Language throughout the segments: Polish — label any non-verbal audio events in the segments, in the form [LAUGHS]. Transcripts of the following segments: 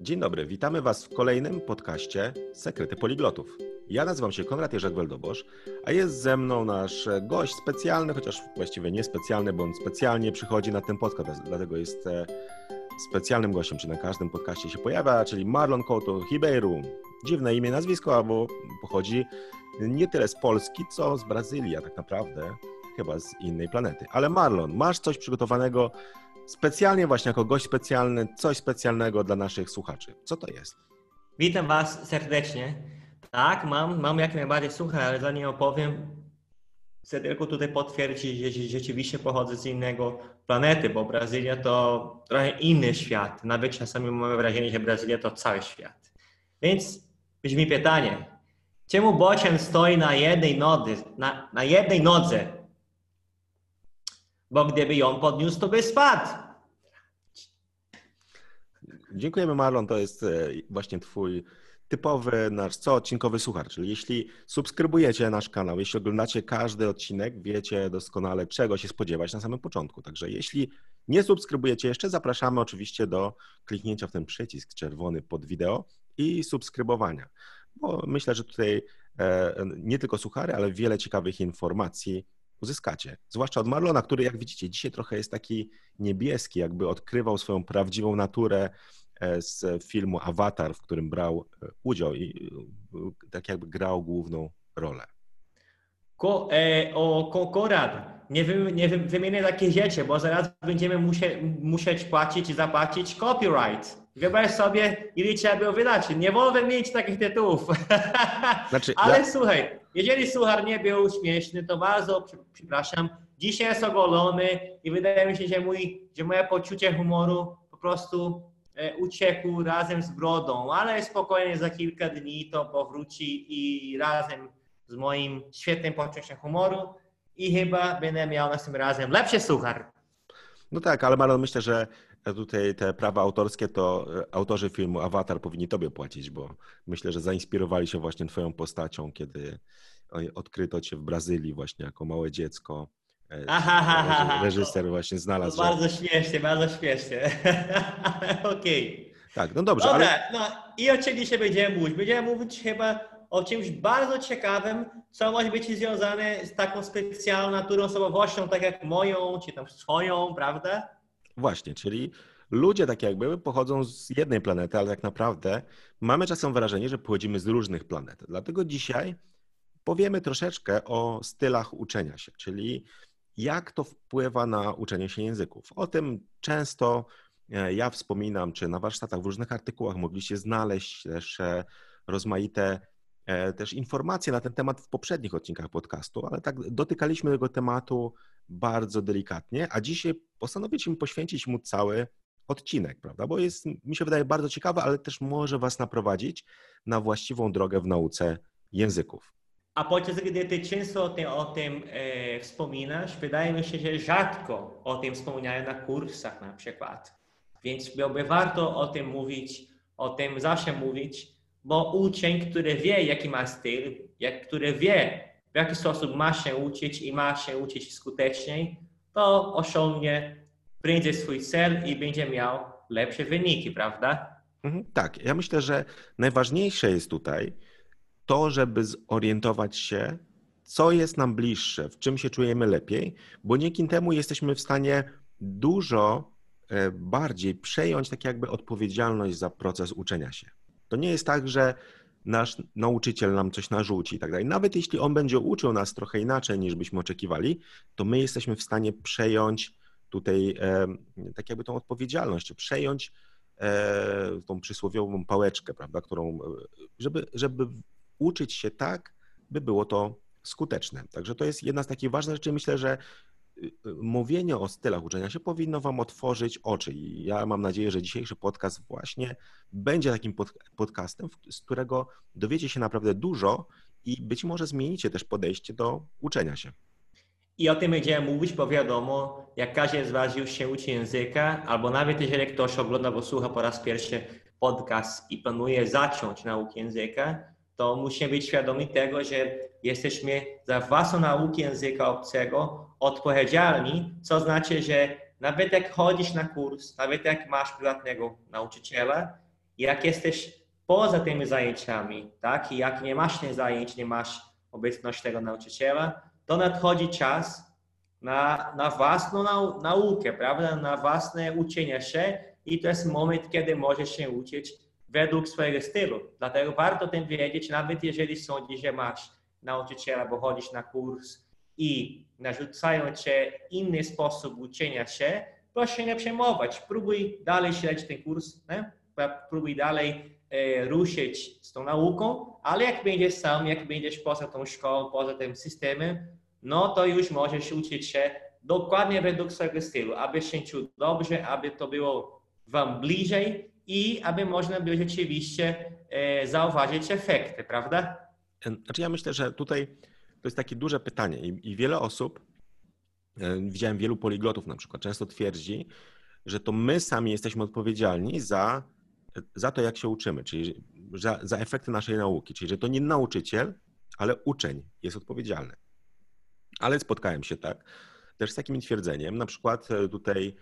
Dzień dobry, witamy Was w kolejnym podcaście Sekrety Poliglotów. Ja nazywam się Konrad Jerzek Weldobosz, a jest ze mną nasz gość specjalny, chociaż właściwie niespecjalny, bo on specjalnie przychodzi na ten podcast, dlatego jest e, specjalnym gościem, czy na każdym podcaście się pojawia, czyli Marlon Couto Ribeiro. Dziwne imię, nazwisko, albo pochodzi nie tyle z Polski, co z Brazylii, a tak naprawdę chyba z innej planety. Ale Marlon, masz coś przygotowanego specjalnie właśnie jako gość specjalny, coś specjalnego dla naszych słuchaczy. Co to jest? Witam Was serdecznie. Tak, mam, mam jak najbardziej słuchaj, ale zanim opowiem, chcę tylko tutaj potwierdzić, że rzeczywiście pochodzę z innego planety, bo Brazylia to trochę inny świat. Nawet czasami mamy wrażenie, że Brazylia to cały świat. Więc brzmi pytanie, czemu Bocian stoi na jednej nodze, na, na jednej nodze bo gdyby ją podniósł, to by spadł. Dziękujemy Marlon, to jest e, właśnie twój typowy nasz coodcinkowy słuchacz, czyli jeśli subskrybujecie nasz kanał, jeśli oglądacie każdy odcinek, wiecie doskonale czego się spodziewać na samym początku. Także jeśli nie subskrybujecie jeszcze, zapraszamy oczywiście do kliknięcia w ten przycisk czerwony pod wideo i subskrybowania, bo myślę, że tutaj e, nie tylko suchary, ale wiele ciekawych informacji uzyskacie. Zwłaszcza od Marlona, który jak widzicie dzisiaj trochę jest taki niebieski, jakby odkrywał swoją prawdziwą naturę e, z filmu Avatar, w którym brał e, udział i e, tak jakby grał główną rolę. Ko, e, o, ko, Konrad, nie, wy, nie wy, wymienię takie rzeczy, bo zaraz będziemy musie, musieć płacić i zapłacić copyright. Wyobraź sobie, ile trzeba było wydać. Nie wolno mieć takich tytułów. [LAUGHS] Znaczy, Ale słuchaj, jeżeli suchar nie był śmieszny, to bardzo przepraszam. Dzisiaj jest ogolony i wydaje mi się, że, mój, że moje poczucie humoru po prostu e, uciekł razem z brodą, ale spokojnie za kilka dni to powróci i razem z moim świetnym poczuciem humoru i chyba będę miał następnym razem lepszy suchar. No tak, ale Marlon, myślę, że tutaj te prawa autorskie to e, autorzy filmu Avatar powinni tobie płacić, bo myślę, że zainspirowali się właśnie twoją postacią, kiedy odkryto cię w Brazylii właśnie jako małe dziecko. E, [LAUGHS] aha, reżyser właśnie znalazł. Bardzo śmiesznie, bardzo śmiesznie. [LAUGHS] Okej. Okay. Tak, no dobrze. Dobra, ale... no i o czym dzisiaj będziemy mówić? Będziemy mówić chyba o czymś bardzo ciekawym, co może być związane z taką specjalną naturą, osobowością, tak jak moją, czy tam swoją, prawda? Właśnie, czyli ludzie tak jakby pochodzą z jednej planety, ale tak naprawdę mamy czasem wrażenie, że pochodzimy z różnych planet. Dlatego dzisiaj powiemy troszeczkę o stylach uczenia się, czyli jak to wpływa na uczenie się języków. O tym często e, ja wspominam, czy na warsztatach w różnych artykułach mogliście znaleźć też e, rozmaite e, też informacje na ten temat w poprzednich odcinkach podcastu, ale tak dotykaliśmy tego tematu bardzo delikatnie, a dzisiaj postanowiłem poświęcić mu cały odcinek, prawda? Bo jest, mi się wydaje, bardzo ciekawy, ale też może Was naprowadzić na właściwą drogę w nauce języków. A podczas gdy Ty często o tym, o tym e, wspominasz, wydaje mi się, że rzadko o tym wspominają na kursach na przykład. Więc byłoby warto o tym mówić, o tym zawsze mówić, bo uczeń, który wie, jaki ma styl, jak, który wie, w jaki sposób ma się uczyć i ma się uczyć skuteczniej, to osiągnie prędzej swój cel i będzie miał lepsze wyniki, prawda? Mhm, tak, ja myślę, że najważniejsze jest tutaj to, żeby zorientować się, co jest nam bliższe, w czym się czujemy lepiej, bo dzięki temu jesteśmy w stanie dużo e, bardziej przejąć tak jakby odpowiedzialność za proces uczenia się. To nie jest tak, że nasz nauczyciel nam coś narzuci i tak dalej. Nawet jeśli on będzie uczył nas trochę inaczej niż byśmy oczekiwali, to my jesteśmy w stanie przejąć tutaj e, tak jakby tą odpowiedzialność, przejąć e, tą przysłowiową pałeczkę, prawda, którą, żeby, żeby uczyć się tak, by było to skuteczne. Także to jest jedna z takich ważnych rzeczy. Myślę, że mówienie o stylach uczenia się powinno Wam otworzyć oczy. I ja mam nadzieję, że dzisiejszy podcast właśnie będzie takim pod, podcastem, z którego dowiecie się naprawdę dużo i być może zmienicie też podejście do uczenia się. I o tym będziemy mówić, bo wiadomo, jak każdy z Was już się uczy języka, albo nawet jeżeli ktoś ogląda, bo słucha po raz pierwszy podcast i planuje zacząć naukę języka, to musimy być świadomi tego, że jesteśmy za własną naukę języka obcego odpowiedzialni, co znaczy, że nawet jak chodzisz na kurs, nawet jak masz prywatnego nauczyciela Jak jesteś poza tymi zajęciami, tak, i jak nie masz tych zajęć, nie masz obecności tego nauczyciela, to nadchodzi czas na, na własną nau naukę, prawda, na własne uczenie się i to jest moment, kiedy możesz się uczyć według swojego stylu. Dlatego warto o tym wiedzieć, nawet jeżeli sądzisz, że masz nauczyciela, bo chodzisz na kurs i narzucają cię inny sposób uczenia się, proszę się nie przejmować. Próbuj dalej śledzić ten kurs, nie? próbuj dalej e, ruszyć z tą nauką, ale jak będziesz sam, jak będziesz poza tą szkołą, poza tym systemem, no to już możesz uczyć się dokładnie według swojego stylu, aby się czuł dobrze, aby to było wam bliżej i aby można było rzeczywiście e, zauważyć efekty, prawda? Znaczy ja myślę, że tutaj to jest takie duże pytanie i, i wiele osób, e, widziałem wielu poliglotów na przykład, często twierdzi, że to my sami jesteśmy odpowiedzialni za, za to, jak się uczymy, czyli za, za efekty naszej nauki, czyli że to nie nauczyciel, ale uczeń jest odpowiedzialny. Ale spotkałem się tak też z takim twierdzeniem, na przykład e, tutaj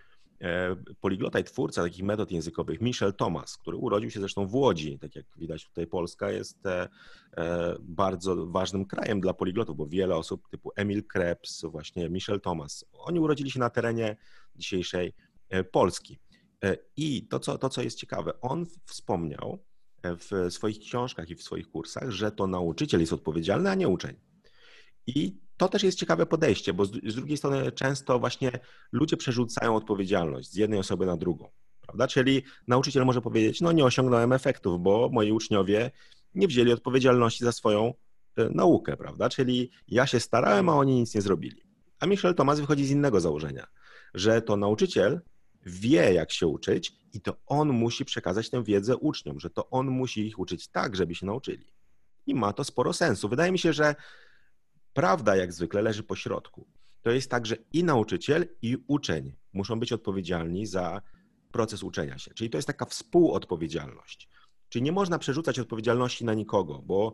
poliglota i twórca takich metod językowych, Michel Thomas, który urodził się zresztą w Łodzi. Tak jak widać tutaj Polska jest e, e, bardzo ważnym krajem dla poliglotów, bo wiele osób typu Emil Krebs, właśnie Michel Thomas, oni urodzili się na terenie dzisiejszej Polski. I to co, to, co jest ciekawe, on wspomniał w swoich książkach i w swoich kursach, że to nauczyciel jest odpowiedzialny, a nie uczeń. I to też jest ciekawe podejście, bo z, drugiej strony często właśnie ludzie przerzucają odpowiedzialność z jednej osoby na drugą. Prawda? Czyli nauczyciel może powiedzieć, no nie osiągnąłem efektów, bo moi uczniowie nie wzięli odpowiedzialności za swoją e, naukę, prawda? Czyli ja się starałem, a oni nic nie zrobili. A Michel Thomas wychodzi z innego założenia, że to nauczyciel wie, jak się uczyć i to on musi przekazać tę wiedzę uczniom, że to on musi ich uczyć tak, żeby się nauczyli. I ma to sporo sensu. Wydaje mi się, że Prawda, jak zwykle, leży po środku. To jest tak, że i nauczyciel, i uczeń muszą być odpowiedzialni za proces uczenia się. Czyli to jest taka współodpowiedzialność. Czyli nie można przerzucać odpowiedzialności na nikogo, bo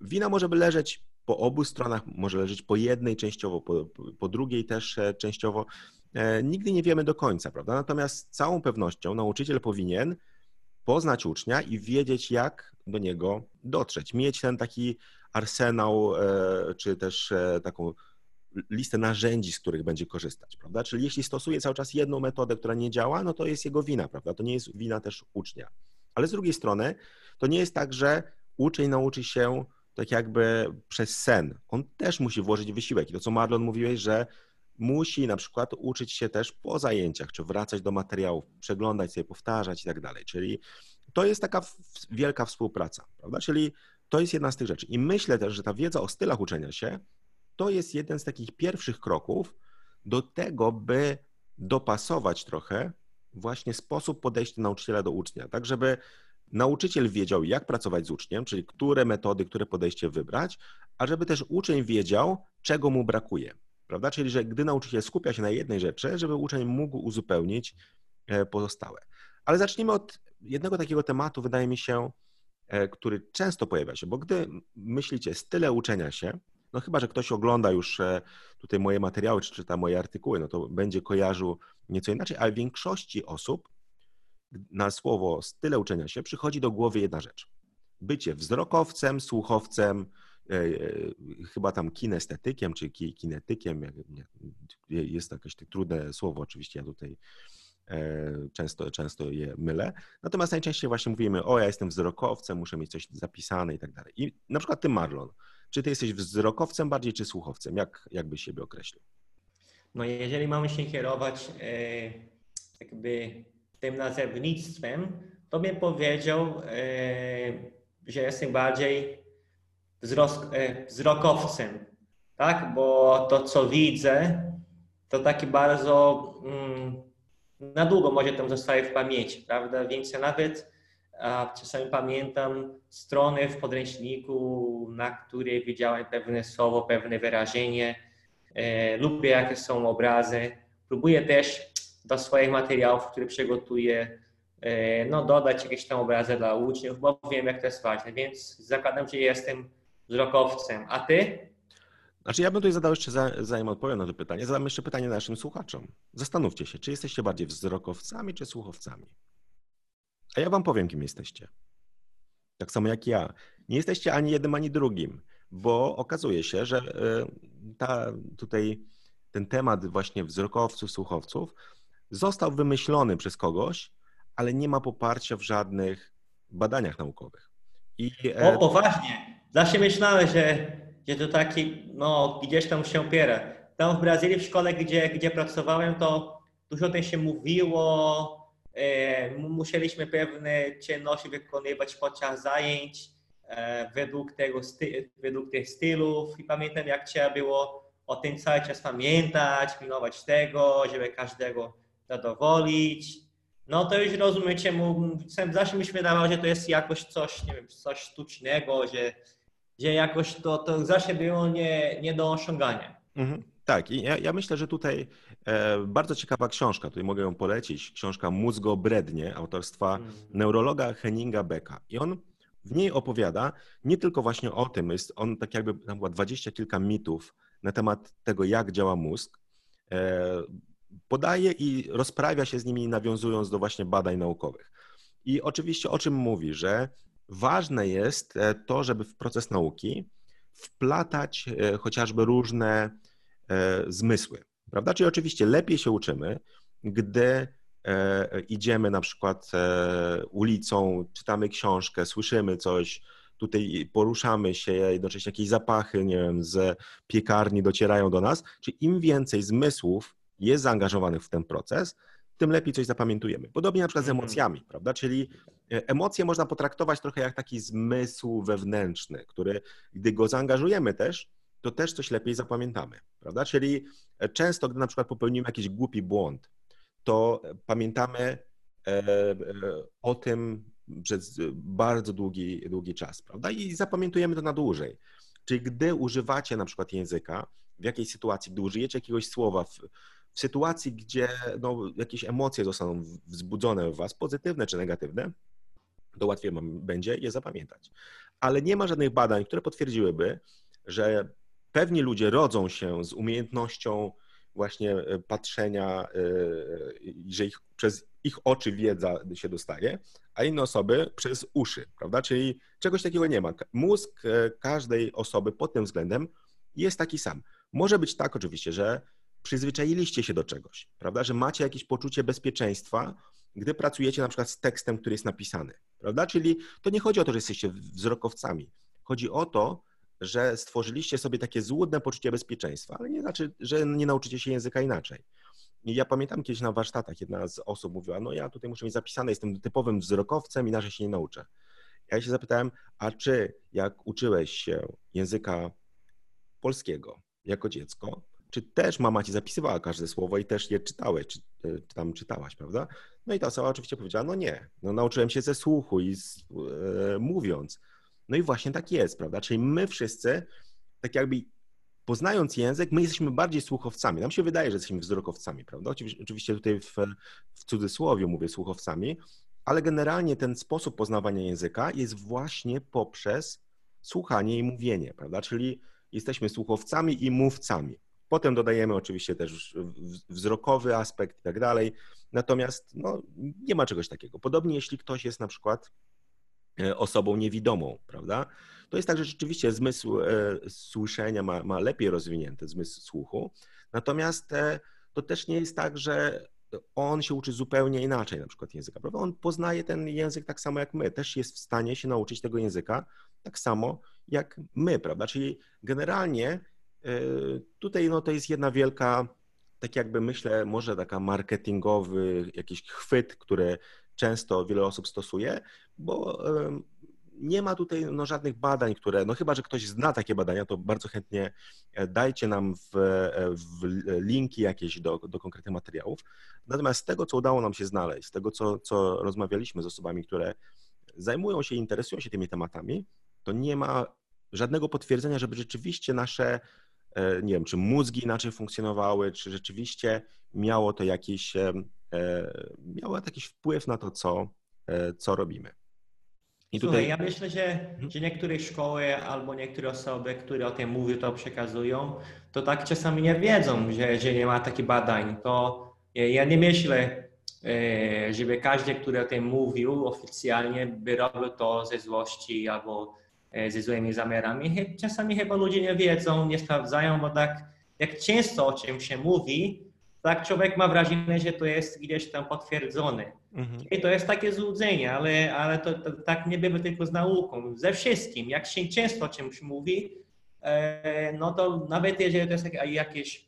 wina może by leżeć po obu stronach, może leżeć po jednej częściowo, po, po drugiej też e, częściowo. E, nigdy nie wiemy do końca, prawda? Natomiast z całą pewnością nauczyciel powinien poznać ucznia i wiedzieć, jak do niego dotrzeć. Mieć ten taki arsenał, e, czy też e, taką listę narzędzi, z których będzie korzystać, prawda? Czyli jeśli stosuje cały czas jedną metodę, która nie działa, no to jest jego wina, prawda? To nie jest wina też ucznia. Ale z drugiej strony, to nie jest tak, że uczeń nauczy się tak jakby przez sen. On też musi włożyć wysiłek. I to, co Marlon mówiłeś, że musi na przykład uczyć się też po zajęciach, czy wracać do materiałów, przeglądać sobie, powtarzać i tak dalej. Czyli to jest taka wielka współpraca, prawda? Czyli to jest jedna z tych rzeczy. I myślę też, że ta wiedza o stylach uczenia się to jest jeden z takich pierwszych kroków do tego, by dopasować trochę właśnie sposób podejścia nauczyciela do ucznia, tak żeby nauczyciel wiedział, jak pracować z uczniem, czyli które metody, które podejście wybrać, a żeby też uczeń wiedział, czego mu brakuje. Prawda? Czyli, że gdy nauczyciel skupia się na jednej rzeczy, żeby uczeń mógł uzupełnić e, pozostałe. Ale zacznijmy od jednego takiego tematu, wydaje mi się, który często pojawia się, bo gdy myślicie style uczenia się, no chyba, że ktoś ogląda już e, tutaj moje materiały, czy czyta moje artykuły, no to będzie kojarzył nieco inaczej, ale większości osób na słowo style uczenia się przychodzi do głowy jedna rzecz. Bycie wzrokowcem, słuchowcem, e, chyba tam kinestetykiem, czy kinetykiem, jest jakieś trudne słowo, oczywiście ja tutaj E, często, często je mylę. Natomiast najczęściej właśnie mówimy, o ja jestem wzrokowcem, muszę mieć coś zapisane i tak dalej. I na przykład ty Marlon, czy ty jesteś wzrokowcem bardziej czy słuchowcem? Jak, jak byś siebie określił? No jeżeli mamy się kierować e, jakby tym nazewnictwem, to bym powiedział, e, że jestem bardziej e, wzrokowcem, tak? Bo to, co widzę, to taki bardzo mm, na długo może tam zostaje w pamięci, prawda? Więc ja nawet a, czasami pamiętam strony w podręczniku, na której widziałem pewne słowo, pewne wyrażenie. E, lubię, jakie są obrazy. Próbuję też do swoich materiałów, które przygotuję, e, no, dodać jakieś tam obrazy dla uczniów, bo wiem, jak to jest ważne. Więc zakładam, że jestem wzrokowcem. A ty? Znaczy ja bym tutaj zadał jeszcze, zanim odpowiem na to pytanie, zadam jeszcze pytanie naszym słuchaczom. Zastanówcie się, czy jesteście bardziej wzrokowcami, czy słuchowcami? A ja wam powiem, kim jesteście. Tak samo jak ja. Nie jesteście ani jednym, ani drugim, bo okazuje się, że e, ta, tutaj ten temat właśnie wzrokowców, słuchowców został wymyślony przez kogoś, ale nie ma poparcia w żadnych badaniach naukowych. I, e, o, poważnie. Zawsze myślałem, że, że to taki, no, gdzieś tam się opiera. Tam w Brazylii, w szkole, gdzie, gdzie pracowałem, to dużo o tym się mówiło. E, musieliśmy pewne czynności wykonywać podczas zajęć e, według, tego sty, według tych stylów i pamiętam, jak trzeba było o tym cały czas pamiętać, pilnować tego, żeby każdego zadowolić. No to już rozumiem, czemu zawsze mi się wydawało, że to jest jakoś coś, nie wiem, coś sztucznego, że, że jakoś to, to zawsze było nie, nie do osiągania. Mhm. Tak, i ja, ja, myślę, że tutaj e, bardzo ciekawa książka, tutaj mogę ją polecić, książka Mózgobrednie autorstwa mhm. neurologa Henninga Becka. I on w niej opowiada nie tylko właśnie o tym, jest on tak jakby tam była dwadzieścia kilka mitów na temat tego, jak działa mózg. E, podaje i rozprawia się z nimi, nawiązując do właśnie badań naukowych. I oczywiście o czym mówi, że ważne jest e, to, żeby w proces nauki wplatać e, chociażby różne e, zmysły, prawda? Czyli oczywiście lepiej się uczymy, gdy idziemy na przykład ulicą, czytamy książkę, słyszymy coś, tutaj poruszamy się, jednocześnie jakieś zapachy, nie wiem, z piekarni docierają do nas, czyli im więcej zmysłów jest zaangażowanych w ten proces, tym lepiej coś zapamiętujemy. Podobnie na przykład z mhm. emocjami, prawda? Czyli emocje można potraktować trochę jak taki zmysł wewnętrzny, który gdy go zaangażujemy też, to też coś lepiej zapamiętamy, prawda? Czyli e, często, gdy na przykład popełnimy jakiś głupi błąd, to pamiętamy e, o tym przez bardzo długi, długi czas, prawda? I zapamiętujemy to na dłużej. Czyli gdy używacie na przykład języka w jakiejś sytuacji, gdy użyjecie jakiegoś słowa w, w sytuacji, gdzie no, jakieś emocje zostaną wzbudzone w Was, pozytywne czy negatywne, to łatwiej będzie je zapamiętać. Ale nie ma żadnych badań, które potwierdziłyby, że pewni ludzie rodzą się z umiejętnością właśnie e, patrzenia, e, że ich, przez ich oczy wiedza się dostaje, a inne osoby przez uszy, prawda? Czyli czegoś takiego nie ma. Mózg e, każdej osoby pod tym względem jest taki sam. Może być tak oczywiście, że przyzwyczailiście się do czegoś, prawda? Że macie jakieś poczucie bezpieczeństwa, gdy pracujecie na przykład z tekstem, który jest napisany, prawda? Czyli to nie chodzi o to, że jesteście wzrokowcami. Chodzi o to, że stworzyliście sobie takie złudne poczucie bezpieczeństwa, ale nie znaczy, że nie nauczycie się języka inaczej. I ja pamiętam kiedyś na warsztatach jedna z osób mówiła, no ja tutaj muszę mieć zapisane, jestem typowym wzrokowcem, inaczej się nie nauczę. Ja się zapytałem, a czy jak uczyłeś się języka polskiego jako dziecko, czy też mama ci zapisywała każde słowo i też je czytałeś, czy, e, czy tam czytałaś, prawda? No i ta osoba oczywiście powiedziała, no nie, no nauczyłem się ze słuchu i z, e, mówiąc. No i właśnie tak jest, prawda? Czyli my wszyscy, tak jakby poznając język, my jesteśmy bardziej słuchowcami. Nam się wydaje, że jesteśmy wzrokowcami, prawda? Oczywiście tutaj w, w cudzysłowie mówię słuchowcami, ale generalnie ten sposób poznawania języka jest właśnie poprzez słuchanie i mówienie, prawda? Czyli jesteśmy słuchowcami i mówcami. Potem dodajemy oczywiście też wzrokowy aspekt i tak dalej. Natomiast no, nie ma czegoś takiego. Podobnie jeśli ktoś jest na przykład e, osobą niewidomą, prawda? To jest tak, że rzeczywiście zmysł e, słyszenia ma, ma lepiej rozwinięty zmysł słuchu. Natomiast e, to też nie jest tak, że on się uczy zupełnie inaczej na przykład języka, prawda? On poznaje ten język tak samo jak my, też jest w stanie się nauczyć tego języka tak samo jak my, prawda? Czyli generalnie tutaj no, to jest jedna wielka, tak jakby myślę, może taka marketingowy jakiś chwyt, który często wiele osób stosuje, bo nie ma tutaj no, żadnych badań, które, no chyba, że ktoś zna takie badania, to bardzo chętnie e, dajcie nam w, e, w linki jakieś do, do konkretnych materiałów. Natomiast z tego, co udało nam się znaleźć, z tego, co, co rozmawialiśmy z osobami, które zajmują się, interesują się tymi tematami, to nie ma żadnego potwierdzenia, żeby rzeczywiście nasze E, nie wiem, czy mózgi inaczej funkcjonowały, czy rzeczywiście miało to jakiś, e, e, miało jakiś wpływ na to, co, co robimy. I tutaj... Słuchaj, ja myślę, że, że niektóre szkoły albo niektóre osoby, które o tym mówią, to przekazują, to tak czasami nie wiedzą, że, że nie ma takich badań. To ja nie myślę, e, żeby każdy, który o tym mówił oficjalnie, by robił to ze złości albo e, ze złymi zamiarami. Czasami chyba ludzie nie wiedzą, nie sprawdzają, bo tak jak często o czym się mówi, tak człowiek ma wrażenie, że to jest gdzieś tam potwierdzone. Mhm. I to jest takie złudzenie, ale, ale to, to, tak nie bywa tylko z nauką. Ze wszystkim, jak się często o czymś mówi, e, no to nawet jeżeli to jest jakieś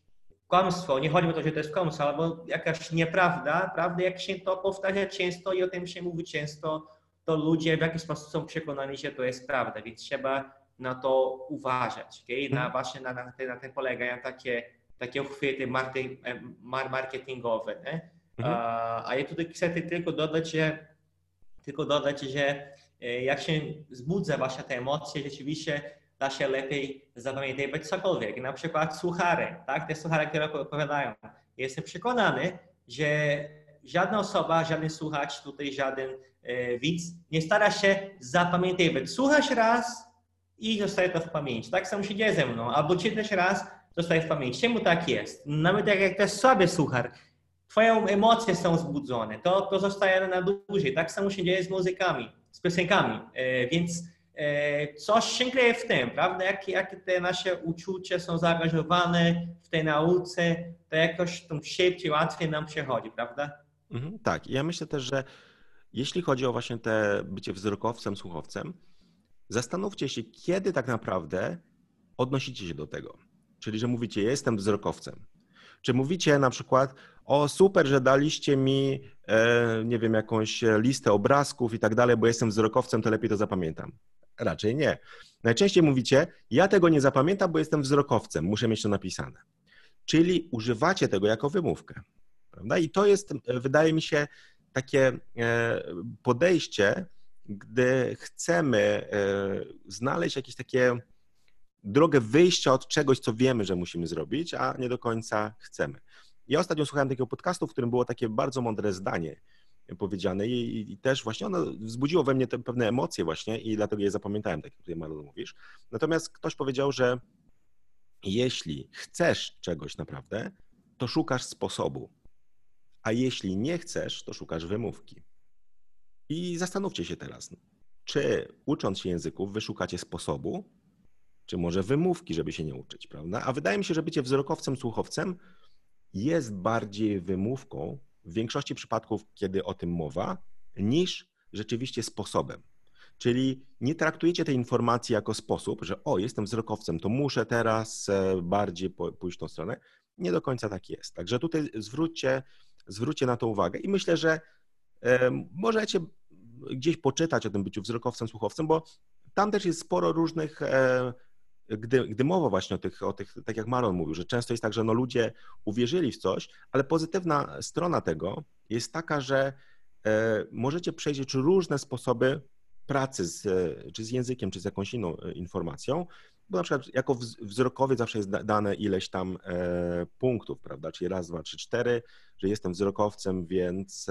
kłamstwo, nie chodzi o to, że to jest kłamstwo, albo jakaś nieprawda, prawda, jak się to powtarza często i o tym się mówi często, to ludzie w jakiś sposób są przekonani, że to jest prawda, więc trzeba na to uważać. Okay? Na, mhm. właśnie na, na, na tym polegają takie, takie uchwyty marketingowe. Nie? Mhm. A ja tutaj chcę tylko dodać, że, tylko dodać, że e, jak się wzbudza właśnie te emocje, rzeczywiście da się lepiej zapamiętywać cokolwiek. Na przykład suchary, tak? Te suchary, które opowiadają. Jestem przekonany, że żadna osoba, żaden słuchacz, tutaj żaden widz nie stara się zapamiętywać. Słuchasz raz i zostaje to w pamięci. Tak samo się dzieje ze mną. Albo czytasz raz, zostaje w pamięci. Czemu tak jest? Nawet jak to jest słaby suchar, twoje emocje są wzbudzone, to, to zostaje na dłużej. Tak samo się dzieje z muzykami, z piosenkami. E, więc e, coś się kryje w tym, prawda? Jakie jak te nasze uczucia są zaangażowane w tej nauce, to jakoś tą szybciej, łatwiej nam przechodzi, prawda? Mhm, tak. Ja myślę też, że jeśli chodzi o właśnie te bycie wzrokowcem, słuchowcem, zastanówcie się, kiedy tak naprawdę odnosicie się do tego. Czyli, że mówicie, jestem wzrokowcem. Czy mówicie na przykład, o super, że daliście mi, e, nie wiem, jakąś listę obrazków i tak dalej, bo jestem wzrokowcem, to lepiej to zapamiętam. Raczej nie. Najczęściej mówicie, ja tego nie zapamiętam, bo jestem wzrokowcem, muszę mieć to napisane. Czyli używacie tego jako wymówkę. Prawda? I to jest, wydaje mi się, takie e, podejście, gdy chcemy e, znaleźć jakieś takie drogę wyjścia od czegoś, co wiemy, że musimy zrobić, a nie do końca chcemy. Ja ostatnio słuchałem takiego podcastu, w którym było takie bardzo mądre zdanie powiedziane i, i też właśnie ono wzbudziło we mnie te pewne emocje właśnie i dlatego je zapamiętałem, tak jak tutaj Marlon mówisz. Natomiast ktoś powiedział, że jeśli chcesz czegoś naprawdę, to szukasz sposobu, a jeśli nie chcesz, to szukasz wymówki. I zastanówcie się teraz, czy ucząc się języków, wyszukacie sposobu, czy może wymówki, żeby się nie uczyć, prawda? A wydaje mi się, że bycie wzrokowcem, słuchowcem jest bardziej wymówką w większości przypadków, kiedy o tym mowa, niż rzeczywiście sposobem. Czyli nie traktujecie tej informacji jako sposób, że o, jestem wzrokowcem, to muszę teraz e, bardziej pójść w tą stronę. Nie do końca tak jest. Także tutaj zwróćcie, zwróćcie na to uwagę. I myślę, że e, możecie gdzieś poczytać o tym byciu wzrokowcem, słuchowcem, bo tam też jest sporo różnych e, gdy, gdy mowa właśnie o tych, o tych, tak jak Maron mówił, że często jest tak, że no ludzie uwierzyli w coś, ale pozytywna strona tego jest taka, że e, możecie przejrzeć różne sposoby pracy z, czy z językiem, czy z jakąś inną informacją, bo na przykład jako wzrokowiec zawsze jest dane ileś tam e, punktów, prawda, czyli raz, dwa, trzy, cztery, że jestem wzrokowcem, więc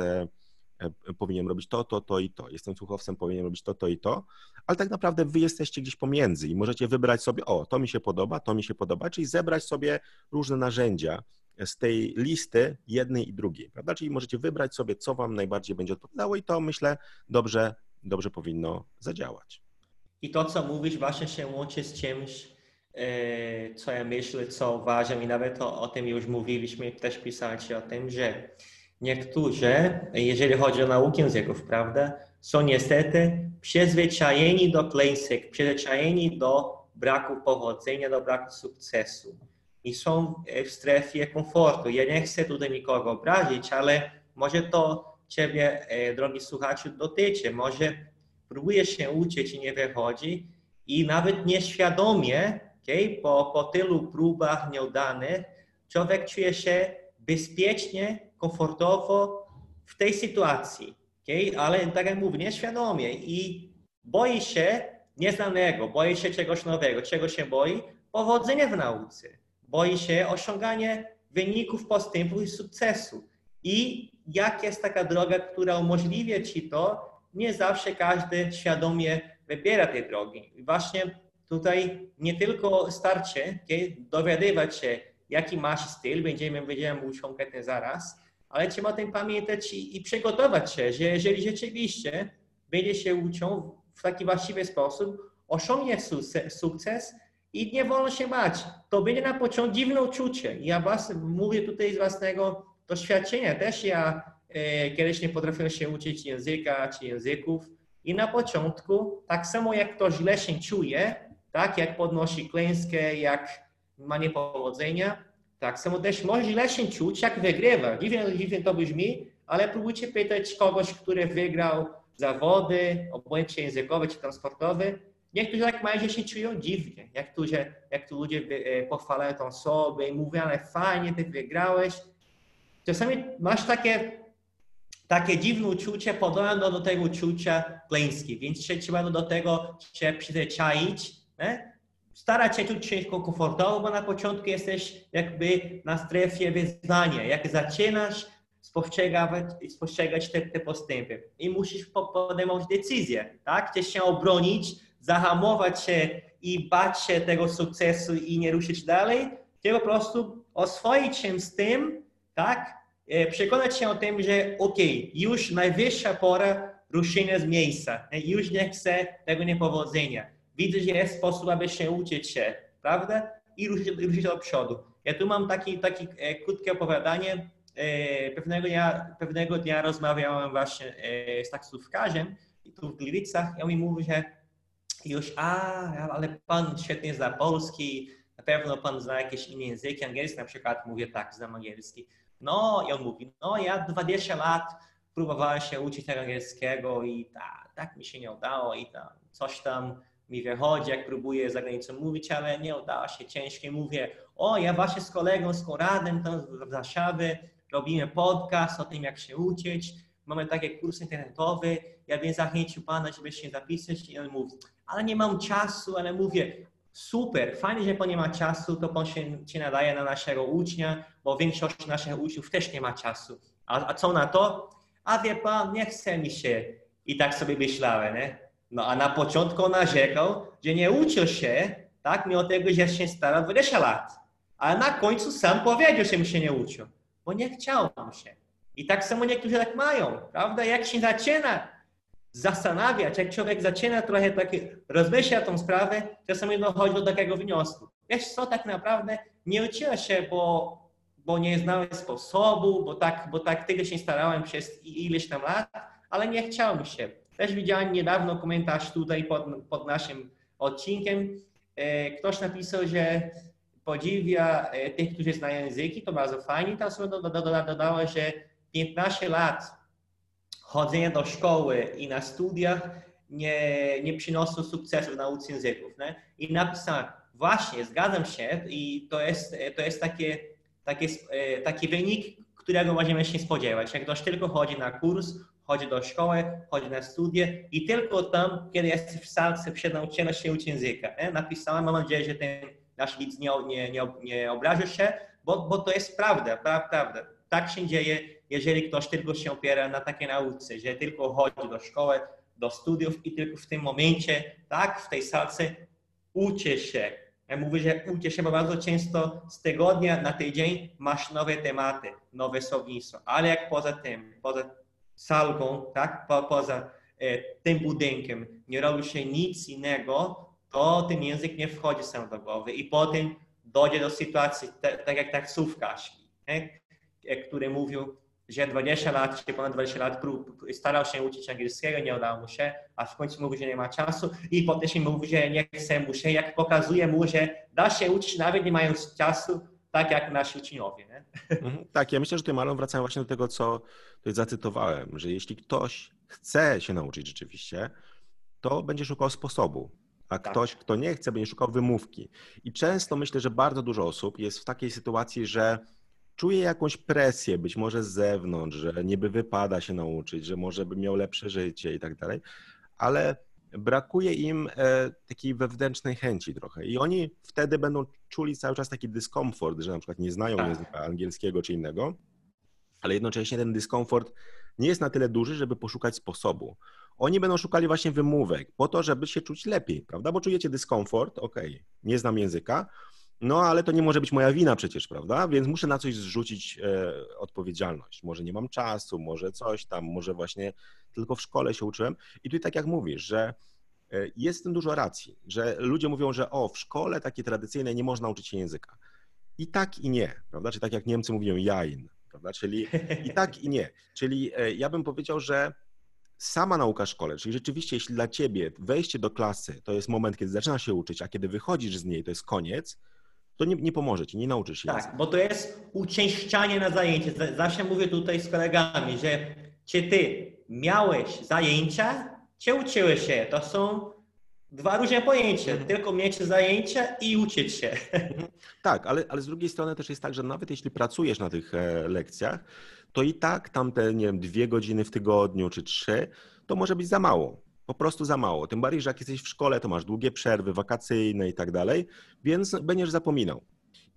E, powinien robić to, to, to i to. Jestem słuchowcem, powinien robić to, to i to, ale tak naprawdę wy jesteście gdzieś pomiędzy i możecie wybrać sobie, o, to mi się podoba, to mi się podoba, czyli zebrać sobie różne narzędzia z tej listy jednej i drugiej, prawda? Czyli możecie wybrać sobie, co wam najbardziej będzie odpowiadało i to myślę dobrze, dobrze powinno zadziałać. I to, co mówisz, właśnie się łączy z czymś, e, co ja myślę, co uważam i nawet o, o tym już mówiliśmy, też pisaliście o tym, że Niektórzy, jeżeli chodzi o naukę języków, prawda, są niestety przyzwyczajeni do klęsek, przyzwyczajeni do braku powodzenia, do braku sukcesu i są w strefie komfortu. Ja nie chcę tutaj nikogo obrazić, ale może to Ciebie, e, drogi słuchaczu, dotyczy. Może próbujesz się uczyć i nie wychodzi i nawet nieświadomie, okay, po, po tylu próbach nieudanych, człowiek czuje się bezpiecznie komfortowo w tej sytuacji, okay? ale tak jak mówię, nieświadomie i boi się nieznanego, boi się czegoś nowego. Czego się boi? Powodzenia w nauce. Boi się osiągania wyników, postępu i sukcesu. I jak jest taka droga, która umożliwia ci to, nie zawsze każdy świadomie wybiera tej drogi. I właśnie tutaj nie tylko starcie okay, dowiadywać się, jaki masz styl, będziemy, będziemy mówić konkretnie zaraz, ale trzeba o tym pamiętać i, i przygotować się, że jeżeli rzeczywiście będzie się uczą w taki właściwy sposób, osiągnie sukces i nie wolno się bać. To będzie na początku dziwne uczucie. Ja was, mówię tutaj z własnego doświadczenia. Też ja kiedyś nie potrafiłem się uczyć języka czy języków i na początku, tak samo jak ktoś źle się czuje, tak, jak podnosi klęskę, jak ma niepowodzenia, tak samo też może źle się czuć, jak wygrywa. Dziwnie, dziwnie to brzmi, ale próbujcie pytać kogoś, który wygrał zawody, obojętnie językowe czy transportowe. Niektórzy tak mają, że się czują dziwnie. Jak tu, że, jak tu ludzie e, pochwalają tą osobę i mówią, ale fajnie, ty wygrałeś. Czasami masz takie, takie dziwne uczucie podobne do, tego uczucia klęski, więc trzeba do tego się przyzwyczaić. Nie? starać się czuć się komfortowo, bo na początku jesteś jakby na strefie wyzwania. Jak zaczynasz spostrzegać, spostrzegać te, te postępy i musisz podejmować decyzję, tak? Chcesz się obronić, zahamować się i bać się tego sukcesu i nie ruszyć dalej, czy po prostu oswoić się z tym, tak? E, przekonać się o tym, że ok, już najwyższa pora ruszenia z miejsca, już nie chcę tego niepowodzenia widzę, że jest sposób, aby się uczyć się, prawda? I ruszyć, ruszyć do przodu. Ja tu mam taki, taki e, krótkie opowiadanie. E, pewnego, dnia, pewnego dnia rozmawiałem właśnie e, z taksówkarzem tu w Gliwicach i on mi mówi, że już, a, ale pan świetnie zna polski, na pewno pan zna jakieś inne języki, angielski na przykład, mówię tak, znam angielski. No i on mówi, no ja 20 lat próbowałem się uczyć tego angielskiego i tak, tak mi się nie udało i tam coś tam mi wychodzi, jak próbuję za granicą mówić, ale nie udało się, ciężkie mówię, o, ja właśnie z kolegą, z Konradem tam w Warszawie robimy podcast o tym, jak się uczyć, mamy takie kursy internetowe, ja bym zachęcił Pana, żeby się zapisać i on mówi, ale nie mam czasu, ale mówię, super, fajnie, że Pan nie ma czasu, to Pan się, się nadaje na naszego ucznia, bo większość naszych uczniów też nie ma czasu. A, a co na to? A wie Pan, nie chce mi się. I tak sobie myślałem, nie? No a na początku narzekał, że nie uczył się, tak, mimo tego, że się starał 20 lat. A na końcu sam powiedział, że mi się nie uczył, bo nie chciał mu się. I tak samo niektórzy tak mają, prawda? Jak się zaczyna zastanawiać, jak człowiek zaczyna trochę tak rozmyślać tą sprawę, czasami dochodzi do takiego wniosku. Wiesz co, tak naprawdę nie uczyłem się, bo, bo nie znałem sposobu, bo tak, bo tak tego się starałem przez ileś tam lat, ale nie chciałem się. Też widziałem niedawno komentarz tutaj pod, pod naszym odcinkiem. E, ktoś napisał, że podziwia e, tych, którzy znają języki, to bardzo fajnie. Ta osoba dodała, że 15 lat chodzenia do szkoły i na studiach nie, nie przyniosło sukcesu w nauce języków. Nie? I napisałem, właśnie, zgadzam się i to jest, to jest takie, takie, e, taki wynik, którego możemy się spodziewać. Jak ktoś tylko chodzi na kurs, chodzi do szkoły, chodzi na studia i tylko tam, kiedy jesteś w salce, przed nauczeniem się uczyć języka. Nie? Napisałem, mam nadzieję, że ten nasz widz nie, nie, nie, nie się, bo, bo to jest prawda, pra, prawda. Tak się dzieje, jeżeli ktoś tylko się opiera na takiej nauce, że tylko chodzi do szkoły, do studiów i tylko w tym momencie, tak, w tej salce uczy się. Ja mówię, że uczy się, bo bardzo często z tygodnia na tydzień masz nowe tematy, nowe słownictwo, ale jak poza tym, poza salką, tak, po, poza e, tym budynkiem, nie robi się nic innego, to ten język nie wchodzi sam do głowy i potem dojdzie do sytuacji, tak jak taksówkarz, nie? E, który mówił, że 20 lat, czy ponad 20 lat prób, starał się uczyć angielskiego, nie udało mu się, a w końcu mówi, że nie ma czasu i potem się mówi, że nie chce mu się, jak pokazuje mu, że da się uczyć nawet nie mając czasu, tak jak nasi uczniowie. Nie? Mhm, tak, ja myślę, że tutaj malą wracają właśnie do tego, co tutaj zacytowałem, że jeśli ktoś chce się nauczyć rzeczywiście, to będzie szukał sposobu, a tak. ktoś, kto nie chce, będzie szukał wymówki. I często myślę, że bardzo dużo osób jest w takiej sytuacji, że czuje jakąś presję, być może z zewnątrz, że niby wypada się nauczyć, że może by miał lepsze życie i tak dalej, ale brakuje im e, takiej wewnętrznej chęci trochę. I oni wtedy będą czuli cały czas taki dyskomfort, że na przykład nie znają tak. języka angielskiego czy innego, ale jednocześnie ten dyskomfort nie jest na tyle duży, żeby poszukać sposobu. Oni będą szukali właśnie wymówek po to, żeby się czuć lepiej, prawda? Bo czujecie dyskomfort, ok, nie znam języka, no ale to nie może być moja wina przecież, prawda? Więc muszę na coś zrzucić e, odpowiedzialność. Może nie mam czasu, może coś tam, może właśnie tylko w szkole się uczyłem. I tu tak jak mówisz, że e, jest w tym dużo racji, że ludzie mówią, że o, w szkole takiej tradycyjnej nie można uczyć się języka. I tak i nie, prawda? Czy tak jak Niemcy mówią jain, prawda? Czyli i tak i nie. Czyli e, ja bym powiedział, że sama nauka w szkole, czyli rzeczywiście jeśli dla ciebie wejście do klasy to jest moment, kiedy zaczynasz się uczyć, a kiedy wychodzisz z niej to jest koniec, to nie, nie pomoże ci, nie nauczysz się. Tak, bo to jest uczęszczanie na zajęcie. Zawsze mówię tutaj z kolegami, że czy ty miałeś zajęcia, czy uczyłeś się. To są dwa różne pojęcia. Mhm. Tylko mieć zajęcia i uczyć się. Mhm. Tak, ale, ale z drugiej strony też jest tak, że nawet jeśli pracujesz na tych e, lekcjach, to i tak tamte, nie wiem, dwie godziny w tygodniu czy trzy, to może być za mało po prostu za mało. Tym bardziej, że jak jesteś w szkole, to masz długie przerwy wakacyjne i tak dalej, więc będziesz zapominał.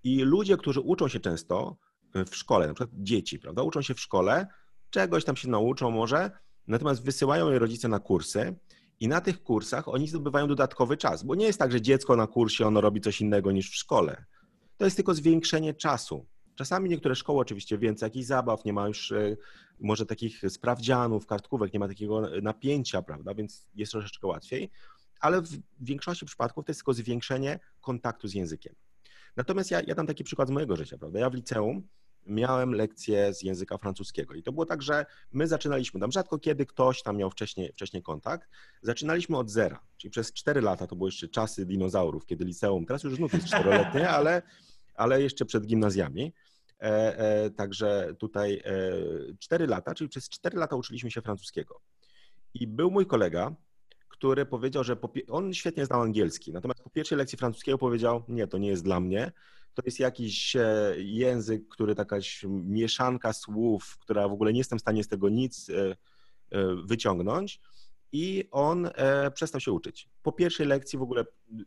I ludzie, którzy uczą się często e, w szkole, na przykład dzieci, prawda, uczą się w szkole, czegoś tam się nauczą może, natomiast wysyłają je rodzice na kursy i na tych kursach oni zdobywają dodatkowy czas, bo nie jest tak, że dziecko na kursie ono robi coś innego niż w szkole. To jest tylko zwiększenie czasu. Czasami niektóre szkoły oczywiście więcej jakichś zabaw, nie ma już e, może takich sprawdzianów, kartkówek, nie ma takiego napięcia, prawda, więc jest troszeczkę łatwiej, ale w większości przypadków to jest tylko zwiększenie kontaktu z językiem. Natomiast ja, ja dam taki przykład z mojego życia, prawda, ja w liceum miałem lekcję z języka francuskiego i to było tak, że my zaczynaliśmy, tam rzadko kiedy ktoś tam miał wcześniej, wcześniej kontakt, zaczynaliśmy od zera, czyli przez 4 lata, to były jeszcze czasy dinozaurów, kiedy liceum, teraz już znów jest czteroletnie, ale, ale jeszcze przed gimnazjami, E, e, także tutaj 4 e, lata, czyli przez 4 lata uczyliśmy się francuskiego. I był mój kolega, który powiedział, że on świetnie znał angielski, natomiast po pierwszej lekcji francuskiego powiedział, nie, to nie jest dla mnie, to jest jakiś język, który takaś mieszanka słów, która w ogóle nie jestem w stanie z tego nic wyciągnąć i on e, przestał się uczyć. Po pierwszej lekcji w ogóle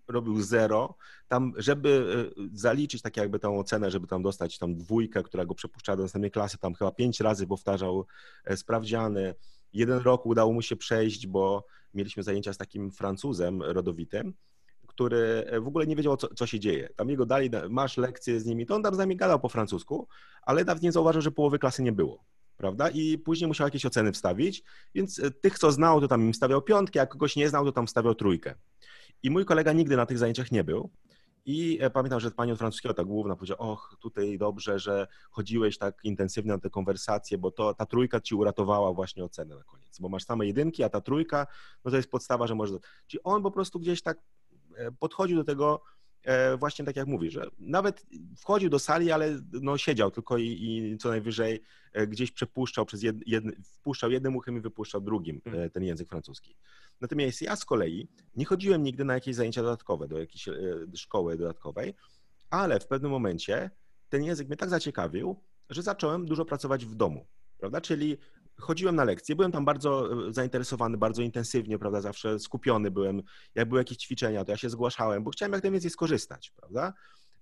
robił zero. Tam, żeby e, zaliczyć tak jakby tą ocenę, żeby tam dostać tą dwójkę, która go przepuszczała do następnej klasy, tam chyba pięć razy powtarzał e, sprawdziany. Jeden rok udało mu się przejść, bo mieliśmy zajęcia z takim Francuzem rodowitym, który w ogóle nie wiedział, co, co, się dzieje. Tam jego dali, masz lekcje z nimi, to on tam z nami gadał po francusku, ale nawet nie zauważył, że połowy klasy nie było prawda? I później musiał jakieś oceny wstawić, więc e, tych, co znał, to tam im stawiał piątkę, a kogoś nie znał, to tam stawiał trójkę. I mój kolega nigdy na tych zajęciach nie był. I e, pamiętam, że pani od francuskiego, ta główna, powiedziała, och, tutaj dobrze, że chodziłeś tak intensywnie na te konwersacje, bo to ta trójka ci uratowała właśnie ocenę na koniec, bo masz same jedynki, a ta trójka, no to jest podstawa, że możesz... Czyli on po prostu gdzieś tak e, podchodził do tego właśnie tak jak mówisz, że nawet wchodził do sali, ale no siedział tylko i, i co najwyżej e, gdzieś przepuszczał przez jed, jed, wpuszczał jednym uchem i wypuszczał drugim e, hmm. ten język francuski. Natomiast ja z kolei nie chodziłem nigdy na jakieś zajęcia dodatkowe, do jakiejś szkoły dodatkowej, ale w pewnym momencie ten język mnie tak zaciekawił, że zacząłem dużo pracować w domu, prawda? Czyli chodziłem na lekcje, byłem tam bardzo e, zainteresowany, bardzo intensywnie, prawda, zawsze skupiony byłem. Jak były jakieś ćwiczenia, to ja się zgłaszałem, bo chciałem jak najwięcej skorzystać, prawda.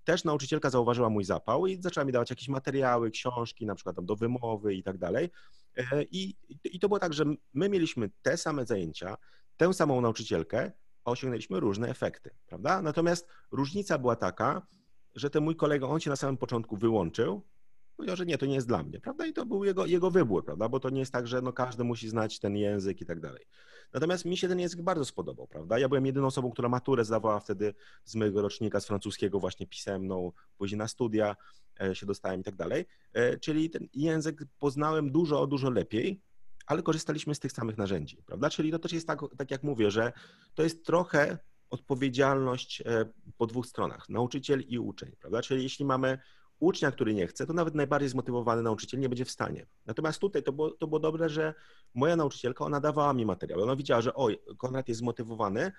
Też nauczycielka zauważyła mój zapał i zaczęła mi dawać jakieś materiały, książki, na przykład do wymowy i tak dalej. E, I, I to było tak, że my mieliśmy te same zajęcia, tę samą nauczycielkę, a osiągnęliśmy różne efekty, prawda? Natomiast różnica była taka, że ten mój kolega, on się na samym początku wyłączył, powiedział, że nie, to nie jest dla mnie, prawda? I to był jego, jego wybór, prawda? Bo to nie jest tak, że no każdy musi znać ten język i tak dalej. Natomiast mi się ten język bardzo spodobał, prawda? Ja byłem jedyną osobą, która maturę zdawała wtedy z mojego rocznika z francuskiego właśnie pisemną, później na studia e, się dostałem i tak dalej. E, czyli ten język poznałem dużo, dużo lepiej, ale korzystaliśmy z tych samych narzędzi, prawda? Czyli to też jest tak, tak jak mówię, że to jest trochę odpowiedzialność e, po dwóch stronach, nauczyciel i uczeń, prawda? Czyli jeśli mamy ucznia, który nie chce, to nawet najbardziej zmotywowany nauczyciel nie będzie w stanie. Natomiast tutaj to było, to było dobre, że moja nauczycielka, ona dawała mi materiał. Ona widziała, że oj, Konrad jest zmotywowany,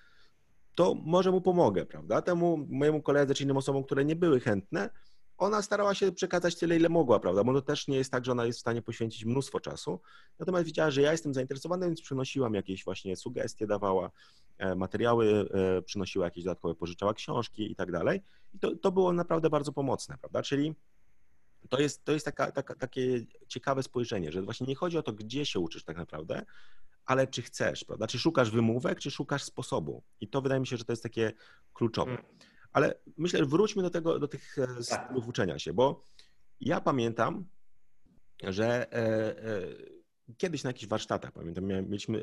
to może mu pomogę, prawda? Temu mojemu koledze czy innym osobom, które nie były chętne, ona starała się przekazać tyle, ile mogła, prawda? Bo to też nie jest tak, że ona jest w stanie poświęcić mnóstwo czasu. Natomiast widziała, że ja jestem zainteresowany, więc przynosiłam jakieś właśnie sugestie, dawała materiały, e, przynosiła jakieś dodatkowe, pożyczała książki i tak dalej. I to, to było naprawdę bardzo pomocne, prawda? Czyli to jest, to jest taka, taka, takie ciekawe spojrzenie, że właśnie nie chodzi o to, gdzie się uczysz tak naprawdę, ale czy chcesz, prawda? Czy szukasz wymówek, czy szukasz sposobu. I to wydaje mi się, że to jest takie kluczowe. Mm. Ale myślę, że wróćmy do tego, do tych e, tak. stylów uczenia się, bo ja pamiętam, że e, e, kiedyś na jakichś warsztatach, pamiętam, mieliśmy,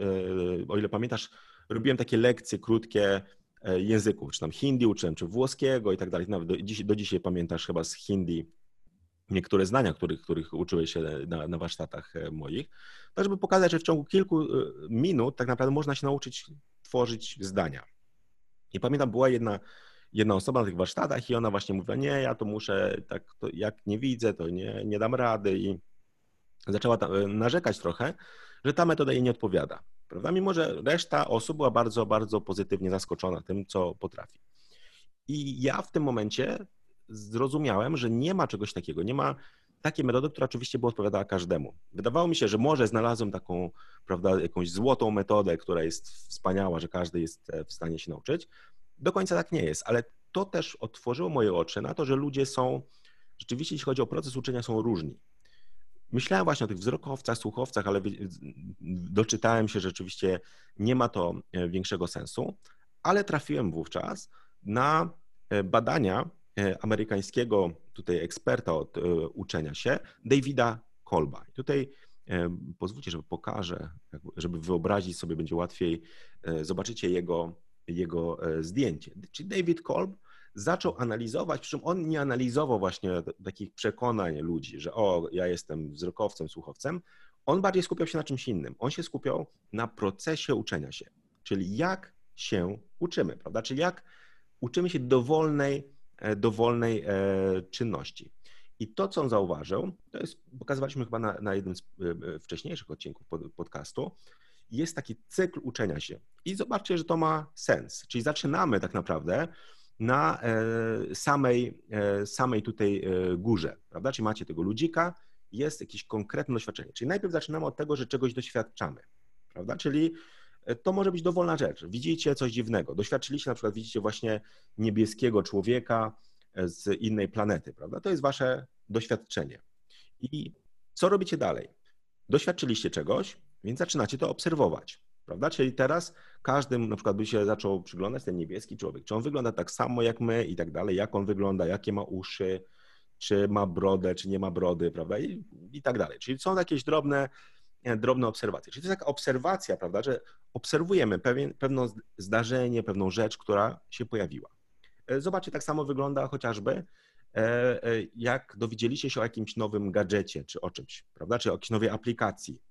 o ile pamiętasz, robiłem takie lekcje krótkie języków, czy tam hindi uczyłem, czy włoskiego i tak dalej. Nawet do, dziś, do dzisiaj pamiętasz chyba z hindi niektóre zdania, których, których uczyłeś się na, na warsztatach moich, tak żeby pokazać, że w ciągu kilku minut tak naprawdę można się nauczyć tworzyć zdania. I pamiętam, była jedna jedna osoba na tych warsztatach i ona właśnie mówiła, nie, ja to muszę, tak, to jak nie widzę, to nie, nie dam rady i zaczęła e, narzekać trochę, że ta metoda jej nie odpowiada, prawda? Mimo, że reszta osób była bardzo, bardzo pozytywnie zaskoczona tym, co potrafi. I ja w tym momencie zrozumiałem, że nie ma czegoś takiego, nie ma takiej metody, która oczywiście by odpowiadała każdemu. Wydawało mi się, że może znalazłem taką, prawda, jakąś złotą metodę, która jest wspaniała, że każdy jest e, w stanie się nauczyć, do końca tak nie jest, ale to też otworzyło moje oczy na to, że ludzie są, rzeczywiście jeśli chodzi o proces uczenia, są różni. Myślałem właśnie o tych wzrokowcach, słuchowcach, ale doczytałem się, że rzeczywiście nie ma to e, większego sensu, ale trafiłem wówczas na e, badania e, amerykańskiego tutaj eksperta od uczenia się, Davida Kolba. Tutaj pozwólcie, żeby pokażę, żeby wyobrazić sobie, będzie łatwiej. Zobaczycie jego jego zdjęcie. Czyli David Kolb zaczął analizować, przy czym on nie analizował właśnie takich przekonań ludzi, że o, ja jestem wzrokowcem, słuchowcem. On bardziej skupiał się na czymś innym. On się skupiał na procesie uczenia się, czyli jak się uczymy, prawda? Czyli jak uczymy się dowolnej, e, dowolnej e, czynności. I to, co on zauważył, to jest, pokazywaliśmy chyba na, na jednym z wcześniejszych odcinków podcastu, jest taki cykl uczenia się. I zobaczcie, że to ma sens. Czyli zaczynamy tak naprawdę na e, samej, e, samej tutaj e, górze, prawda? Czyli macie tego ludzika, jest jakieś konkretne doświadczenie. Czyli najpierw zaczynamy od tego, że czegoś doświadczamy, prawda? Czyli to może być dowolna rzecz. Widzicie coś dziwnego. Doświadczyliście na przykład, widzicie właśnie niebieskiego człowieka z innej planety, prawda? To jest wasze doświadczenie. I co robicie dalej? Doświadczyliście czegoś, więc zaczynacie to obserwować. Prawda? Czyli teraz każdy na przykład by się zaczął przyglądać ten niebieski człowiek. Czy on wygląda tak samo jak my i tak dalej, jak on wygląda, jakie ma uszy, czy ma brodę, czy nie ma brody, prawda? I, i tak dalej. Czyli są jakieś drobne, e, drobne obserwacje. Czyli to jest taka obserwacja, prawda, że obserwujemy pewien, pewne zdarzenie, pewną rzecz, która się pojawiła. E, zobaczcie, tak samo wygląda chociażby e, jak dowiedzieliście się o jakimś nowym gadżecie, czy o czymś, prawda, czy o jakiejś nowej aplikacji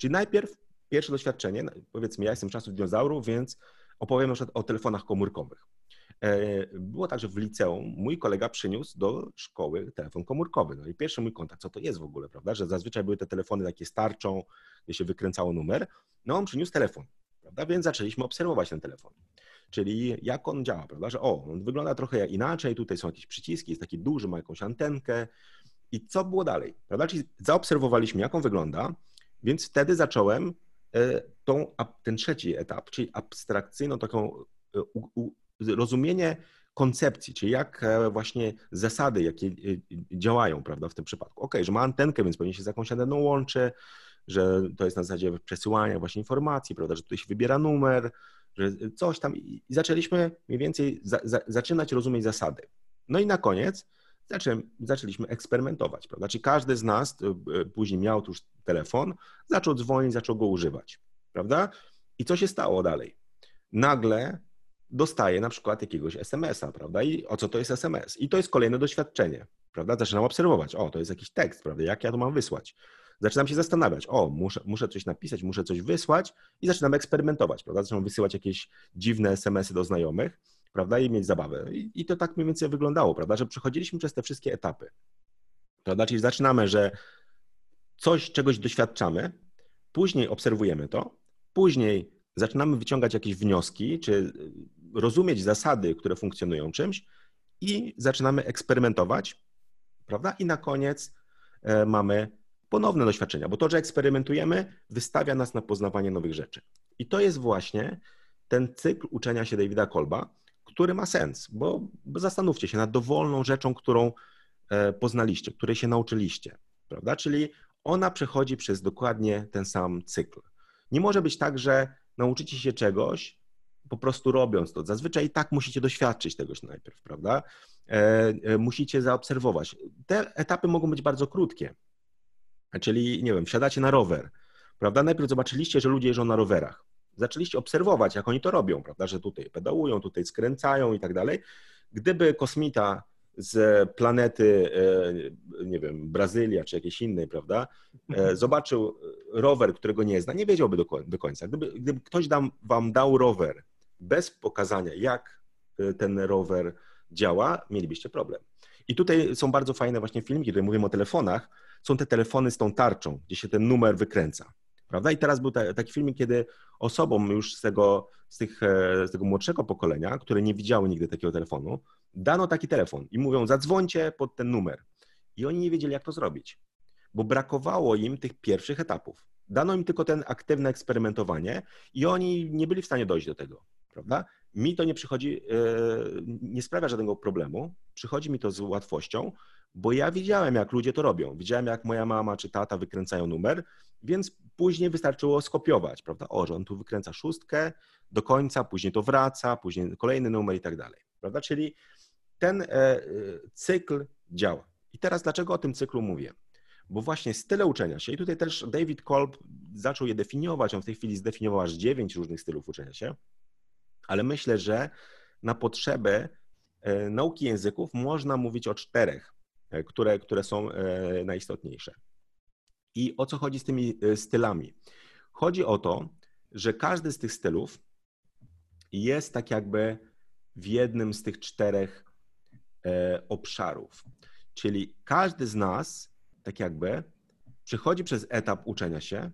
Czyli najpierw pierwsze doświadczenie, powiedzmy, ja jestem z czasów dinozaurów, więc opowiem przykład o telefonach komórkowych. E, było tak, że w liceum mój kolega przyniósł do szkoły telefon komórkowy. No i pierwszy mój kontakt, co to jest w ogóle, prawda? Że zazwyczaj były te telefony takie starczą, gdzie się wykręcało numer. No on przyniósł telefon, prawda? Więc zaczęliśmy obserwować ten telefon. Czyli jak on działa, prawda? Że o, on wygląda trochę inaczej, tutaj są jakieś przyciski, jest taki duży, ma jakąś antenkę. I co było dalej, prawda? Czyli zaobserwowaliśmy, jak on wygląda, więc wtedy zacząłem tą, ten trzeci etap, czyli abstrakcyjną taką e, rozumienie koncepcji, czyli jak e, właśnie zasady, jakie działają prawda, w tym przypadku. Ok, że ma antenkę, więc pewnie się z jakąś anteną łączy, że to jest na zasadzie przesyłania właśnie informacji, prawda, że tutaj się wybiera numer, że coś tam i zaczęliśmy mniej więcej za, za, zaczynać rozumieć zasady. No i na koniec zaczę, zaczęliśmy eksperymentować, prawda? Czyli każdy z nas e, później miał już telefon, zaczął dzwonić, zaczął go używać, prawda? I co się stało dalej? Nagle dostaje na przykład jakiegoś SMS-a, prawda? I o co to jest SMS? I to jest kolejne doświadczenie, prawda? Zaczynam obserwować, o, to jest jakiś tekst, prawda? Jak ja to mam wysłać? Zaczynam się zastanawiać, o, muszę, muszę coś napisać, muszę coś wysłać i zaczynam eksperymentować, prawda? Zaczynam wysyłać jakieś dziwne SMS-y do znajomych prawda, i mieć zabawę. I, I, to tak mniej więcej wyglądało, prawda, że przechodziliśmy przez te wszystkie etapy, prawda, czyli zaczynamy, że coś, czegoś doświadczamy, później obserwujemy to, później zaczynamy wyciągać jakieś wnioski, czy rozumieć zasady, które funkcjonują czymś i zaczynamy eksperymentować, prawda, i na koniec e, mamy ponowne doświadczenia, bo to, że eksperymentujemy, wystawia nas na poznawanie nowych rzeczy. I to jest właśnie ten cykl uczenia się Davida Kolba, który ma sens, bo, bo zastanówcie się nad dowolną rzeczą, którą e, poznaliście, której się nauczyliście, prawda? Czyli ona przechodzi przez dokładnie ten sam cykl. Nie może być tak, że nauczycie się czegoś po prostu robiąc to. Zazwyczaj tak musicie doświadczyć tegoś najpierw, prawda? E, musicie zaobserwować. Te etapy mogą być bardzo krótkie. Czyli, nie wiem, wsiadacie na rower, prawda? Najpierw zobaczyliście, że ludzie jeżdżą na rowerach. Zaczęliście obserwować, jak oni to robią, prawda? Że tutaj pedałują, tutaj skręcają i tak dalej. Gdyby kosmita z planety, e, nie wiem, Brazylia czy jakiejś innej, prawda, e, zobaczył rower, którego nie zna, nie wiedziałby do, końca. Gdyby, gdyby ktoś dam, wam dał rower bez pokazania, jak e, ten rower działa, mielibyście problem. I tutaj są bardzo fajne właśnie filmiki, kiedy mówimy o telefonach, są te telefony z tą tarczą, gdzie się ten numer wykręca. Prawda? I teraz był taki filmik, kiedy osobom już z tego, z, tych, e, z tego młodszego pokolenia, które nie widziały nigdy takiego telefonu, dano taki telefon i mówią, zadzwońcie pod ten numer. I oni nie wiedzieli, jak to zrobić, bo brakowało im tych pierwszych etapów. Dano im tylko ten aktywne eksperymentowanie i oni nie byli w stanie dojść do tego, prawda? Mi to nie przychodzi, e, nie sprawia żadnego problemu, przychodzi mi to z łatwością, bo ja widziałem, jak ludzie to robią. Widziałem, jak moja mama czy tata wykręcają numer, więc później wystarczyło skopiować, prawda? O, że on tu wykręca szóstkę do końca, później to wraca, później kolejny numer i tak dalej, prawda? Czyli ten e, cykl działa. I teraz dlaczego o tym cyklu mówię? Bo właśnie style uczenia się, i tutaj też David Kolb zaczął je definiować, on w tej chwili zdefiniował aż dziewięć różnych stylów uczenia się, ale myślę, że na potrzeby e, nauki języków można mówić o czterech, e, które, które są najistotniejsze. I o co chodzi z tymi e, stylami? Chodzi o to, że każdy z tych stylów jest tak jakby w jednym z tych czterech e, obszarów. Czyli każdy z nas, tak jakby, przechodzi przez etap uczenia się,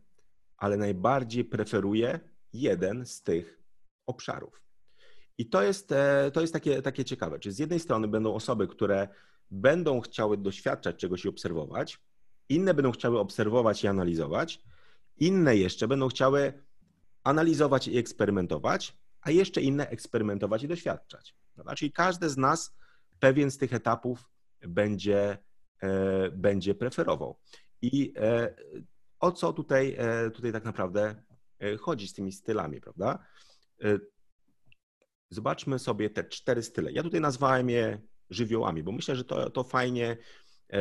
ale najbardziej preferuje jeden z tych obszarów. I to jest, e, to jest takie, takie ciekawe. Czyli z jednej strony będą osoby, które będą chciały doświadczać czegoś i obserwować, inne będą chciały obserwować i analizować, inne jeszcze będą chciały analizować i eksperymentować, a jeszcze inne eksperymentować i doświadczać. Czyli każdy z nas pewien z tych etapów będzie, e, będzie preferował. I e, o co tutaj, tutaj tak naprawdę chodzi z tymi stylami, prawda? E, zobaczmy sobie te cztery style. Ja tutaj nazwałem je żywiołami, bo myślę, że to, to fajnie E,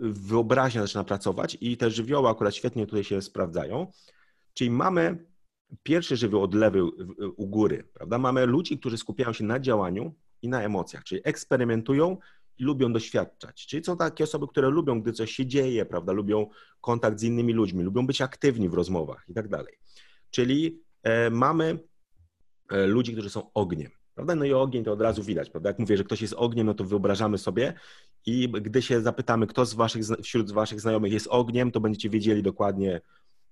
wyobraźnia zaczyna pracować i te żywioły akurat świetnie tutaj się sprawdzają. Czyli mamy pierwszy żywioł od lewej u góry, prawda? Mamy ludzi, którzy skupiają się na działaniu i na emocjach, czyli eksperymentują i lubią doświadczać. Czyli są takie osoby, które lubią, gdy coś się dzieje, prawda? Lubią kontakt z innymi ludźmi, lubią być aktywni w rozmowach i tak dalej. Czyli e, mamy ludzi, którzy są ogniem. Prawda? No i ogień to od razu widać, prawda? Jak mówię, że ktoś jest ogniem, no to wyobrażamy sobie i gdy się zapytamy, kto z waszych, wśród waszych znajomych jest ogniem, to będziecie wiedzieli dokładnie,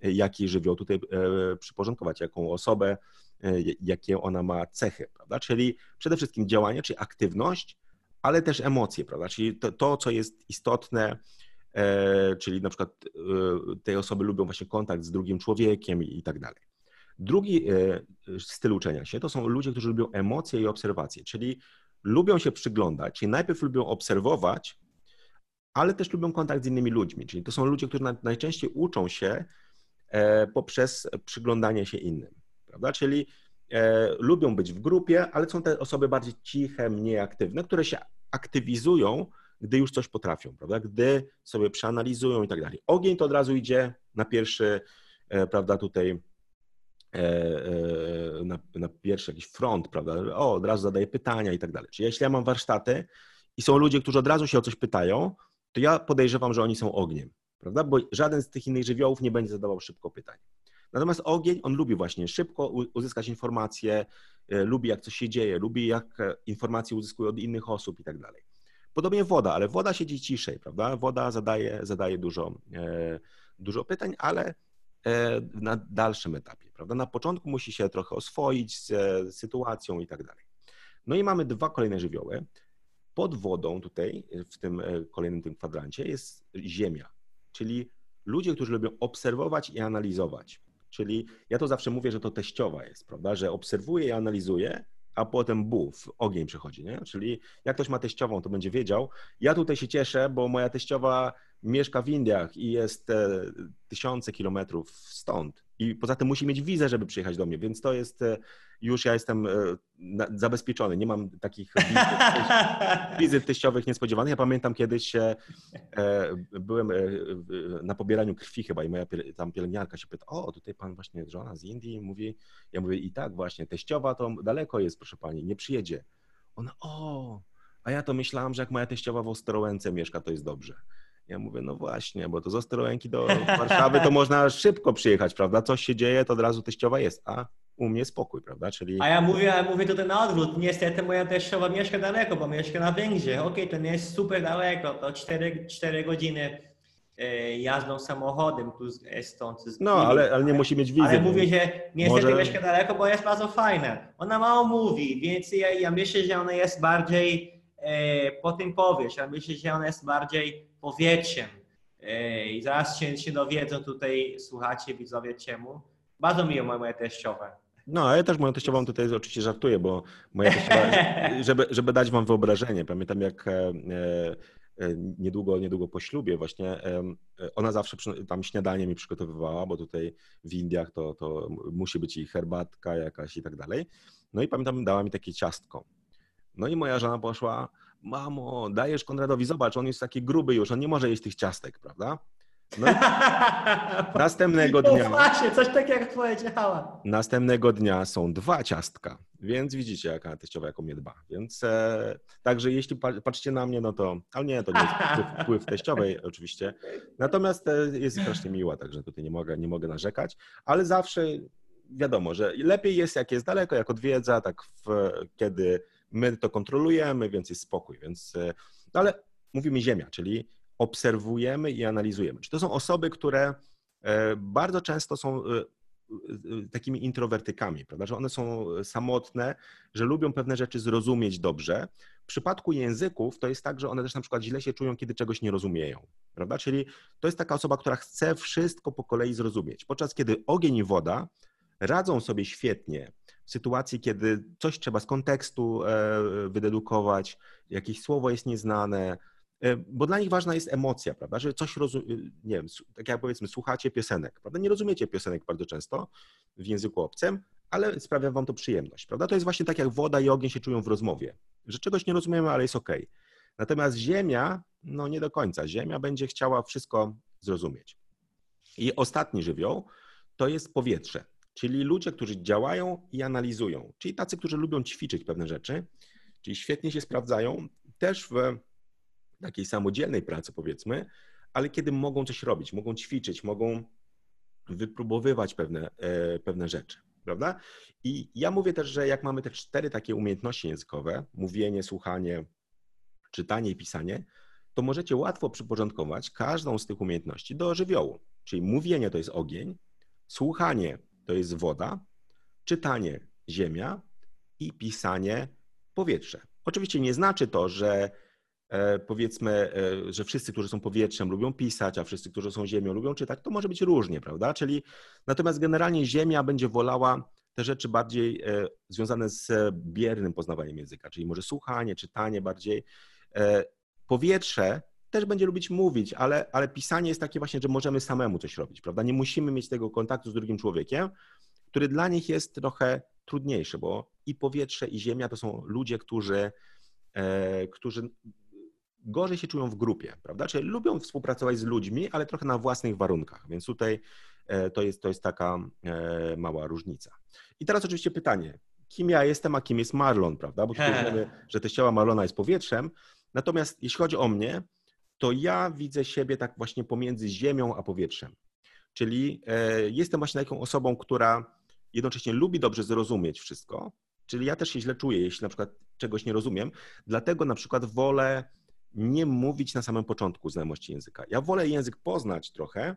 e, jaki żywioł tutaj e, przyporządkować, jaką osobę, e, jakie ona ma cechy, prawda? Czyli przede wszystkim działanie, czyli aktywność, ale też emocje, prawda? Czyli to, to co jest istotne, czyli na przykład te osoby lubią właśnie kontakt z drugim człowiekiem i tak dalej. Drugi styl uczenia się to są ludzie, którzy lubią emocje i obserwacje, czyli lubią się przyglądać, czyli najpierw lubią obserwować, ale też lubią kontakt z innymi ludźmi. Czyli to są ludzie, którzy najczęściej uczą się e, poprzez przyglądanie się innym, prawda? Czyli e, lubią być w grupie, ale są te osoby bardziej ciche, mniej aktywne, które się aktywizują, gdy już coś potrafią, prawda? Gdy sobie przeanalizują i tak dalej. Ogień to od razu idzie na pierwszy, e, prawda, tutaj E, e, na, na pierwszy jakiś front, prawda? O, od razu zadaję pytania i tak dalej. Czyli jeśli ja mam warsztaty i są ludzie, którzy od razu się o coś pytają, to ja podejrzewam, że oni są ogniem, prawda? Bo żaden z tych innych żywiołów nie będzie zadawał szybko pytań. Natomiast ogień, on lubi właśnie szybko uzyskać informacje, e, lubi jak coś się dzieje, lubi jak informacje uzyskuje od innych osób i tak dalej. Podobnie woda, ale woda siedzi ciszej, prawda? Woda zadaje, zadaje dużo, dużo pytań, ale E, na dalszym etapie, prawda? Na początku musi się trochę oswoić z sytuacją i tak dalej. No i mamy dwa kolejne żywioły. Pod wodą tutaj, w tym e, kolejnym tym kwadrancie jest ziemia, czyli ludzie, którzy lubią obserwować i analizować. Czyli ja to zawsze mówię, że to teściowa jest, prawda? Że obserwuję i analizuję, a potem buf, ogień przychodzi, nie? Czyli jak ktoś ma teściową, to będzie wiedział. Ja tutaj się cieszę, bo moja teściowa mieszka w Indiach i jest e, tysiące kilometrów stąd. I poza tym musi mieć wizę, żeby przyjechać do mnie, więc to jest e, już ja jestem e, zabezpieczony. Nie mam takich wizyt, [LAUGHS] wizyt teściowych niespodziewanych. Ja pamiętam kiedyś byłem na pobieraniu krwi chyba i moja tam pielęgniarka się pyta, o tutaj pan właśnie żona z Indii mówi, ja mówię i tak właśnie, teściowa to daleko jest proszę pani, nie przyjedzie. Ona, o, a ja to myślałam, że jak moja teściowa w Ostrołęce mieszka, to jest dobrze. Ja mówię, no właśnie, bo to z Ostrołęki do [LAUGHS] Warszawy to można szybko przyjechać, prawda? Coś się dzieje, to od razu teściowa jest, a u mnie spokój, prawda? Czyli... A ja mówię, ja mówię tutaj na odwrót. Niestety moja teściowa mieszka daleko, bo mieszka na Węgrzech. Okej, okay, to nie jest super daleko, to 4, 4 godziny e, jazdą samochodem tu z stąd. Z no, ale, ale nie musi mieć wizy. Ale mówię, że niestety Może... mieszka daleko, bo jest bardzo fajna. Ona mało mówi, więc ja, ja myślę, że ona jest bardziej e, po tym powiesz. Ja myślę, że ona jest bardziej powietrzem. E, I zaraz się, się dowiedzą tutaj, słuchacie, widzowie, czemu. Bardzo miło moje teściowe. No, a ja też moją teściową tutaj oczywiście żartuję, bo moja teściowa, [LAUGHS] żeby, żeby dać wam wyobrażenie, pamiętam jak e, niedługo, niedługo po ślubie właśnie, ona zawsze tam śniadanie mi przygotowywała, bo tutaj w Indiach to, to musi być i herbatka jakaś i tak dalej. No i pamiętam, dała mi takie ciastko. No i moja żona poszła, mamo, dajesz Konradowi, zobacz, on jest taki gruby już, on nie może jeść tych ciastek, prawda? No [LAUGHS] następnego dnia. No właśnie, coś takiego jak powiedziała. Następnego dnia są dwa ciastka, więc widzicie, jaka teściowa jako mnie dba. Więc e, także jeśli patrzycie na mnie, no to, ale nie, to nie jest wpływ, [LAUGHS] wpływ teściowej oczywiście. Natomiast e, jest strasznie miła, także tutaj nie mogę, nie mogę narzekać, ale zawsze wiadomo, że lepiej jest jak jest daleko, jak odwiedza, tak w, kiedy my to kontrolujemy, więc jest spokój. Więc, e, no ale mówimy ziemia, czyli obserwujemy i analizujemy. Czy to są osoby, które e, bardzo często są e, takimi introwertykami, prawda? że one są samotne, że lubią pewne rzeczy zrozumieć dobrze. W przypadku języków to jest tak, że one też na przykład źle się czują, kiedy czegoś nie rozumieją, prawda? Czyli to jest taka osoba, która chce wszystko po kolei zrozumieć, podczas kiedy ogień i woda radzą sobie świetnie w sytuacji, kiedy coś trzeba z kontekstu e, wydedukować, jakieś słowo jest nieznane, e, bo dla nich ważna jest emocja, prawda, że coś rozumie, nie wiem, tak jak powiedzmy, słuchacie piosenek, prawda, nie rozumiecie piosenek bardzo często w języku obcym, ale sprawia wam to przyjemność, prawda, to jest właśnie tak jak woda i ogień się czują w rozmowie, że czegoś nie rozumiemy, ale jest ok. Natomiast ziemia, no nie do końca, ziemia będzie chciała wszystko zrozumieć. I ostatni żywioł to jest powietrze. Czyli ludzie, którzy działają i analizują, czyli tacy, którzy lubią ćwiczyć pewne rzeczy, czyli świetnie się sprawdzają też w takiej samodzielnej pracy, powiedzmy, ale kiedy mogą coś robić, mogą ćwiczyć, mogą wypróbowywać pewne, e, pewne rzeczy, prawda? I ja mówię też, że jak mamy te cztery takie umiejętności językowe, mówienie, słuchanie, czytanie i pisanie, to możecie łatwo przyporządkować każdą z tych umiejętności do żywiołu. Czyli mówienie to jest ogień, słuchanie to jest woda, czytanie ziemia i pisanie powietrze. Oczywiście nie znaczy to, że e, powiedzmy, e, że wszyscy, którzy są powietrzem, lubią pisać, a wszyscy, którzy są ziemią, lubią czytać. To może być różnie, prawda? Czyli natomiast generalnie ziemia będzie wolała te rzeczy bardziej e, związane z biernym poznawaniem języka, czyli może słuchanie, czytanie bardziej. Powietrze też będzie lubić mówić, ale, ale pisanie jest takie właśnie, że możemy samemu coś robić, prawda? Nie musimy mieć tego kontaktu z drugim człowiekiem, który dla nich jest trochę trudniejszy, bo i powietrze, i ziemia to są ludzie, którzy, e, którzy gorzej się czują w grupie, prawda? Czyli lubią współpracować z ludźmi, ale trochę na własnych warunkach, więc tutaj e, to jest, to jest taka e, mała różnica. I teraz oczywiście pytanie, kim ja jestem, a kim jest Marlon, prawda? Bo tutaj wiemy, że teściowa Marlona jest powietrzem, natomiast jeśli chodzi o mnie, to ja widzę siebie tak właśnie pomiędzy ziemią a powietrzem. Czyli e, jestem właśnie taką osobą, która jednocześnie lubi dobrze zrozumieć wszystko, czyli ja też się źle czuję, jeśli na przykład czegoś nie rozumiem, dlatego na przykład wolę nie mówić na samym początku znajomości języka. Ja wolę język poznać trochę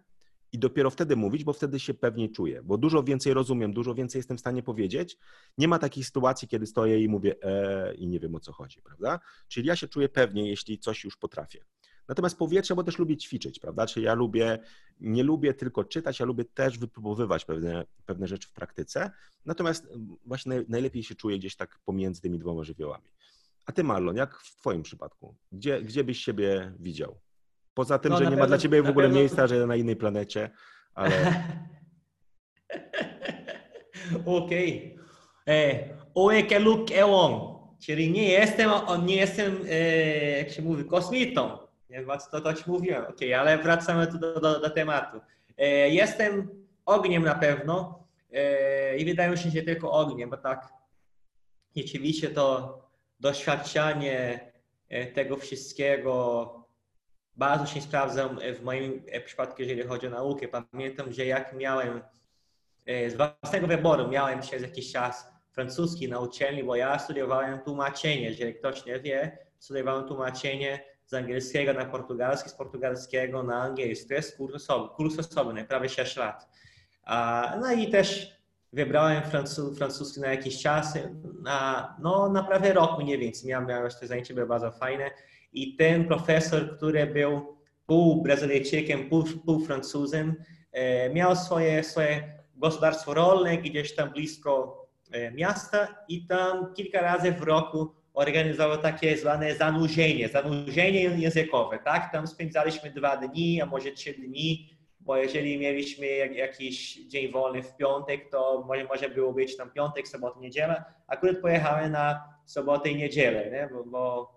i dopiero wtedy mówić, bo wtedy się pewniej czuję, bo dużo więcej rozumiem, dużo więcej jestem w stanie powiedzieć. Nie ma takich sytuacji, kiedy stoję i mówię e, i nie wiem o co chodzi, prawda? Czyli ja się czuję pewniej, jeśli coś już potrafię. Natomiast powietrze, bo też lubię ćwiczyć, prawda? Czyli ja lubię, nie lubię tylko czytać, ja lubię też wypróbowywać pewne, pewne rzeczy w praktyce. Natomiast właśnie najlepiej się czuję gdzieś tak pomiędzy tymi dwoma żywiołami. A ty, Marlon, jak w Twoim przypadku? Gdzie, gdzie byś siebie widział? Poza tym, no, że nie pewno, ma dla ciebie w ogóle pewno... miejsca, że na innej planecie, ale... [LAUGHS] Okej. Okay. Luke Ewon, czyli nie jestem, nie jestem, e, jak się mówi, kosmitą. Nie, to, to ci mówiłem, okay, ale wracamy tu do, do, do tematu. E, jestem ogniem na pewno e, i wydaje mi się, że tylko ogniem, bo tak rzeczywiście to doświadczanie e, tego wszystkiego bardzo się sprawdza w moim przypadku, jeżeli chodzi o naukę. Pamiętam, że jak miałem z własnego wyboru, miałem przez jakiś czas francuski na uczelni, bo ja studiowałem tłumaczenie. Jeżeli ktoś nie wie, studiowałem tłumaczenie z angielskiego na portugalski, z portugalskiego na angielski. To jest kurs osobny, kurs osobny prawie 6 lat. No i też wybrałem francu, francuski na jakiś czas, na, no na prawie rok mniej więcej. Miałem, miałem te zajęcie, było bardzo fajne. I ten profesor, który był pół Brazylijczykiem, pół, pół Francuzem, e, miał swoje, swoje gospodarstwo rolne gdzieś tam blisko e, miasta i tam kilka razy w roku organizował takie zwane zanurzenie, zanurzenie językowe, tak? Tam spędzaliśmy dwa dni, a może trzy dni, bo jeżeli mieliśmy jakiś dzień wolny w piątek, to może, może było być tam piątek, sobota, niedziela. Akurat pojechałem na sobotę i niedzielę, nie? bo,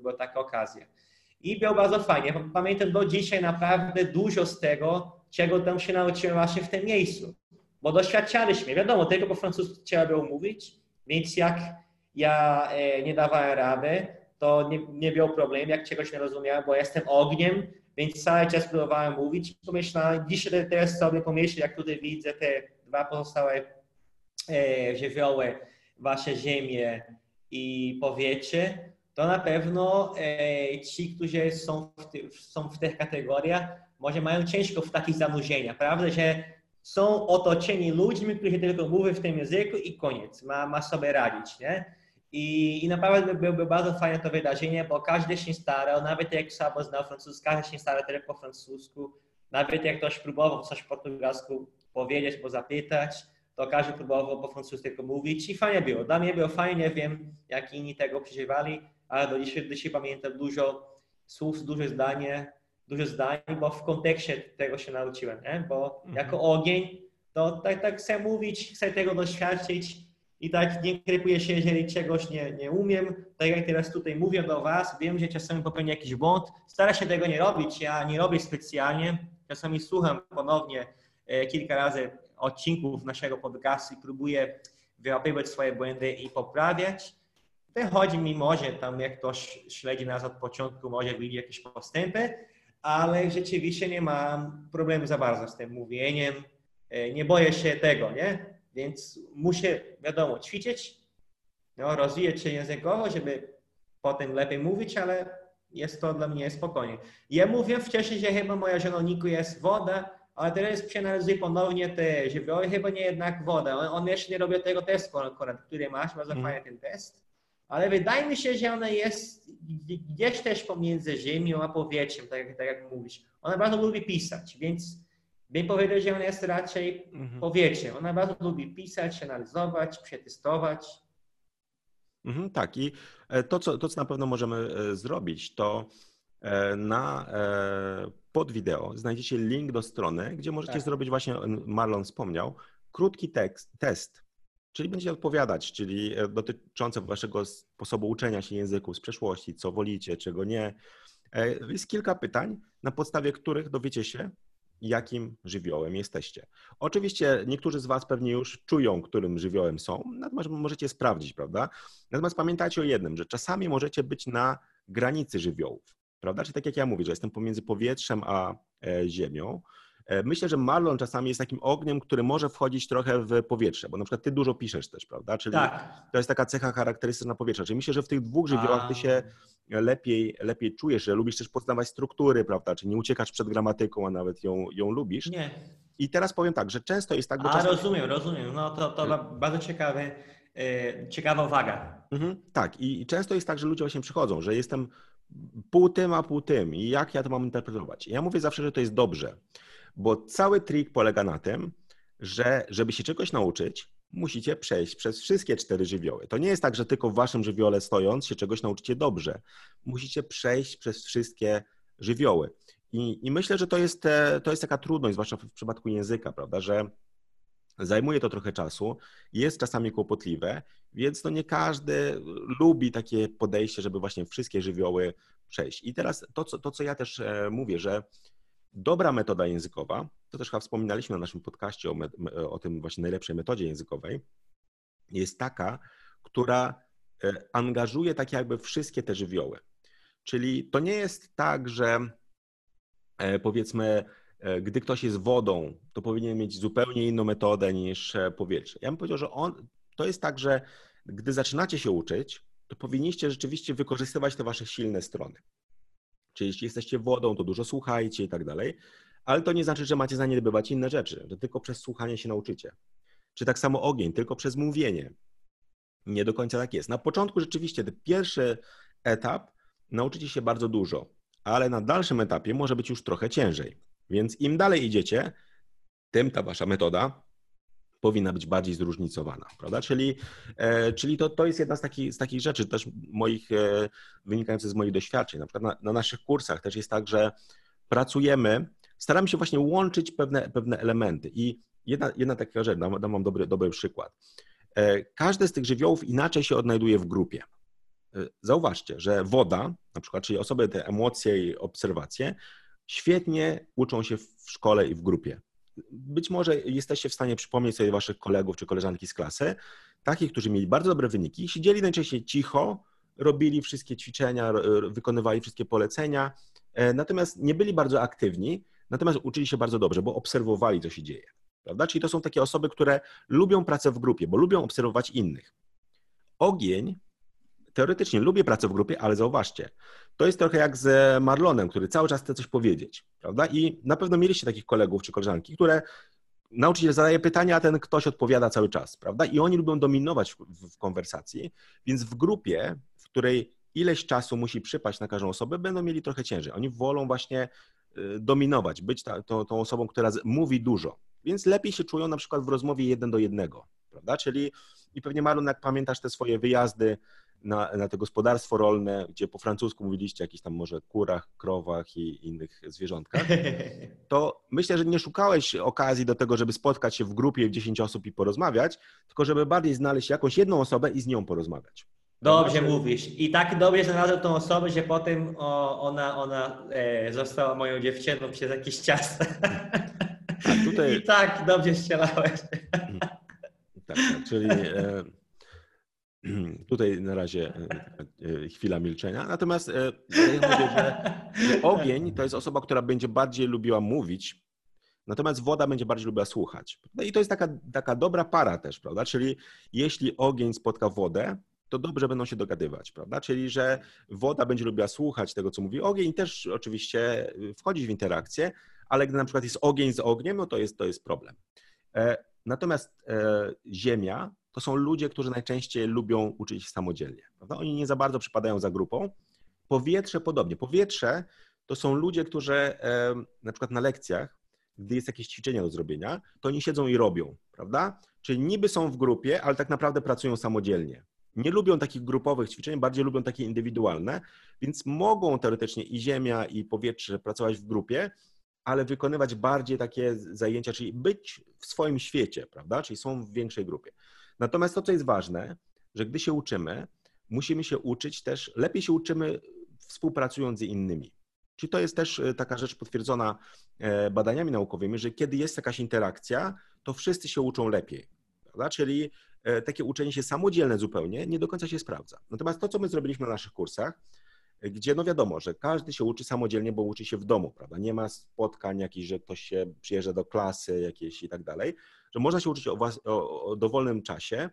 była taka okazja. I było bardzo fajnie. Pamiętam do dzisiaj naprawdę dużo z tego, czego tam się nauczyłem właśnie w tym miejscu. Bo doświadczaliśmy, wiadomo, tylko po francusku trzeba było mówić, więc jak ja e, nie dawałem rady, to nie, nie było problemu, jak czegoś nie rozumiałem, bo jestem ogniem, więc cały czas próbowałem mówić. Pomyślałem, dzisiaj teraz sobie pomyślę, jak tutaj widzę te dwa pozostałe e, żywioły, wasze ziemię i powietrze, to na pewno e, ci, którzy są w, ty, są w tych kategoriach, może mają ciężko w takich zanurzeniach, prawda, że są otoczeni ludźmi, którzy tylko mówią w tym języku i koniec, ma, ma sobie radzić, nie? I, I naprawdę byłoby bardzo fajne to wydarzenie, bo każdy się starał, nawet jak słabo znał francuski, każdy się starał tylko po francusku. Nawet jak ktoś próbował coś po portugalsku powiedzieć, bo zapytać, to każdy próbował po francusku tylko mówić i fajnie było. Dla mnie było fajnie, wiem jak inni tego przeżywali, ale do dzisiaj, do dzisiaj pamiętam dużo słów, duże zdanie, duże zdań, bo w kontekście tego się nauczyłem, nie? bo mhm. jako ogień to tak, tak chcę mówić, chcę tego doświadczyć, i tak nie krypuję się, jeżeli czegoś nie, nie umiem. Tak jak teraz tutaj mówię do Was, wiem, że czasami popełnię jakiś błąd. Staram się tego nie robić. Ja nie robię specjalnie. Czasami słucham ponownie e, kilka razy odcinków naszego podcastu i próbuję wyłapywać swoje błędy i poprawiać. Wychodzi mi może tam, jak ktoś śledzi nas od początku, może widzi jakieś postępy, ale rzeczywiście nie mam problemu za bardzo z tym mówieniem. E, nie boję się tego, nie? Więc muszę, wiadomo, ćwiczyć, no, rozwijać się językowo, żeby potem lepiej mówić, ale jest to dla mnie spokojnie. Ja mówię wcześniej, że chyba moja zieloniku jest woda, ale teraz przeanalizuję ponownie te żywioły, chyba nie jednak woda. On, on jeszcze nie robił tego testu akurat, który masz, bardzo mm. fajny ten test. Ale wydaje mi się, że ona jest gdzieś też pomiędzy ziemią a powietrzem, tak, tak jak mówisz. Ona bardzo lubi pisać, więc bym powiedział, że on jest raczej mhm. powietrze. Ona bardzo lubi pisać, analizować, przetestować. Mhm, tak, i e, to co, to, co na pewno możemy e, zrobić, to e, na, pod wideo znajdziecie link do strony, gdzie możecie tak. zrobić właśnie, Marlon wspomniał, krótki tekst, test, czyli będziecie odpowiadać, czyli dotyczące waszego sposobu uczenia się języków z przeszłości, co wolicie, czego nie. Jest kilka pytań, na podstawie których dowiecie się, jakim żywiołem jesteście. Oczywiście niektórzy z Was pewnie już czują, którym żywiołem są, natomiast możecie sprawdzić, prawda? Natomiast pamiętajcie o jednym, że czasami możecie być na granicy żywiołów, prawda? Czyli tak jak ja mówię, że jestem pomiędzy powietrzem a e, ziemią, myślę, że Marlon czasami jest takim ogniem, który może wchodzić trochę w powietrze, bo na przykład ty dużo piszesz też, prawda? Czyli tak. to jest taka cecha charakterystyczna powietrza. Czyli myślę, że w tych dwóch żywiołach ty się lepiej, lepiej czujesz, że lubisz też poznawać struktury, prawda? Czyli nie uciekasz przed gramatyką, a nawet ją, ją lubisz. Nie. I teraz powiem tak, że często jest tak... Bo a, czasami... rozumiem, rozumiem. No to, to hmm. bardzo ciekawe, yy, ciekawa uwaga. Mhm, tak. I, często jest tak, że ludzie właśnie przychodzą, że jestem pół tym, a pół tym i jak ja to mam interpretować. Ja mówię zawsze, że to jest dobrze. Bo cały trik polega na tym, że żeby się czegoś nauczyć, musicie przejść przez wszystkie cztery żywioły. To nie jest tak, że tylko w waszym żywiole stojąc się czegoś nauczycie dobrze. Musicie przejść przez wszystkie żywioły. I, I, myślę, że to jest, to jest taka trudność, zwłaszcza w przypadku języka, prawda, że zajmuje to trochę czasu, jest czasami kłopotliwe, więc no nie każdy lubi takie podejście, żeby właśnie wszystkie żywioły przejść. I teraz to, co, to, co ja też e, mówię, że dobra metoda językowa, to też chyba wspominaliśmy na naszym podcaście o, o tym właśnie najlepszej metodzie językowej, jest taka, która e, angażuje tak jakby wszystkie te żywioły. Czyli to nie jest tak, że e, powiedzmy, gdy ktoś jest wodą, to powinien mieć zupełnie inną metodę niż powietrze. Ja bym powiedział, że on, to jest tak, że gdy zaczynacie się uczyć, to powinniście rzeczywiście wykorzystywać te wasze silne strony. Czyli jeśli jesteście wodą, to dużo słuchajcie i tak dalej, ale to nie znaczy, że macie zaniedbywać inne rzeczy, że tylko przez słuchanie się nauczycie. Czy tak samo ogień, tylko przez mówienie. Nie do końca tak jest. Na początku rzeczywiście ten pierwszy etap nauczycie się bardzo dużo, ale na dalszym etapie może być już trochę ciężej. Więc im dalej idziecie, tym ta wasza metoda powinna być bardziej zróżnicowana, prawda? Czyli, e, czyli to, to jest jedna z takich, z takich rzeczy też moich, e, wynikających z moich doświadczeń. Na przykład na, na naszych kursach też jest tak, że pracujemy, staramy się właśnie łączyć pewne, pewne elementy i jedna, jedna taka rzecz, dam, dam wam dobry, dobry przykład. E, z tych żywiołów inaczej się odnajduje w grupie. Zauważcie, że woda, na przykład, czyli osoby te emocje i obserwacje, świetnie uczą się w szkole i w grupie być może jesteście w stanie przypomnieć sobie waszych kolegów czy koleżanki z klasy, takich, którzy mieli bardzo dobre wyniki, siedzieli najczęściej cicho, robili wszystkie ćwiczenia, wykonywali wszystkie polecenia, e, natomiast nie byli bardzo aktywni, natomiast uczyli się bardzo dobrze, bo obserwowali, co się dzieje. Prawda? Czyli to są takie osoby, które lubią pracę w grupie, bo lubią obserwować innych. Ogień teoretycznie lubię pracę w grupie, ale zauważcie, to jest trochę jak z Marlonem, który cały czas chce coś powiedzieć, prawda? I na pewno mieliście takich kolegów czy koleżanki, które nauczyciel zadaje pytania, a ten ktoś odpowiada cały czas, prawda? I oni lubią dominować w, w, konwersacji, więc w grupie, w której ileś czasu musi przypaść na każdą osobę, będą mieli trochę ciężej. Oni wolą właśnie y, dominować, być ta, tą, tą osobą, która mówi dużo. Więc lepiej się czują na przykład w rozmowie jeden do jednego, prawda? Czyli i pewnie Marlon, jak pamiętasz te swoje wyjazdy na, na to gospodarstwo rolne, gdzie po francusku mówiliście o jakichś tam może kurach, krowach i innych zwierzątkach, [LAUGHS] to myślę, że nie szukałeś okazji do tego, żeby spotkać się w grupie 10 osób i porozmawiać, tylko żeby bardziej znaleźć jakąś jedną osobę i z nią porozmawiać. Dobrze mówisz. I tak dobrze znalazłem tą osobę, że potem ona, ona e, została moją dziewczyną przez jakiś czas. Tutaj... [LAUGHS] I tak dobrze strzelałeś. [LAUGHS] Tak, tak czyli e, [CLEARS THROAT] Tutaj na razie e, e, chwila milczenia. Natomiast e, ja [LAUGHS] mówię, że ogień to jest osoba, która będzie bardziej lubiła mówić, natomiast woda będzie bardziej lubiła słuchać. I to jest taka, taka dobra para też, prawda? Czyli jeśli ogień spotka wodę, to dobrze będą się dogadywać, prawda? Czyli, że woda będzie lubiła słuchać tego, co mówi ogień, też oczywiście wchodzić w interakcję, ale gdy na przykład jest ogień z ogniem, no to jest, to jest problem. Natomiast ziemia to są ludzie, którzy najczęściej lubią uczyć się samodzielnie. Prawda? Oni nie za bardzo przypadają za grupą. Powietrze podobnie. Powietrze to są ludzie, którzy na przykład na lekcjach, gdy jest jakieś ćwiczenie do zrobienia, to oni siedzą i robią, prawda? Czyli niby są w grupie, ale tak naprawdę pracują samodzielnie. Nie lubią takich grupowych ćwiczeń, bardziej lubią takie indywidualne, więc mogą teoretycznie i ziemia, i powietrze pracować w grupie, ale wykonywać bardziej takie zajęcia, czyli być w swoim świecie, prawda? Czyli są w większej grupie. Natomiast to, co jest ważne, że gdy się uczymy, musimy się uczyć też, lepiej się uczymy współpracując z innymi. Czyli to jest też e, taka rzecz potwierdzona e, badaniami naukowymi, że kiedy jest jakaś interakcja, to wszyscy się uczą lepiej. Prawda? Czyli e, takie uczenie się samodzielne zupełnie nie do końca się sprawdza. Natomiast to, co my zrobiliśmy na naszych kursach, gdzie no wiadomo, że każdy się uczy samodzielnie, bo uczy się w domu, prawda? Nie ma spotkań jakichś, że ktoś się przyjeżdża do klasy jakieś i tak dalej, że można się uczyć o, włas- o, o dowolnym czasie,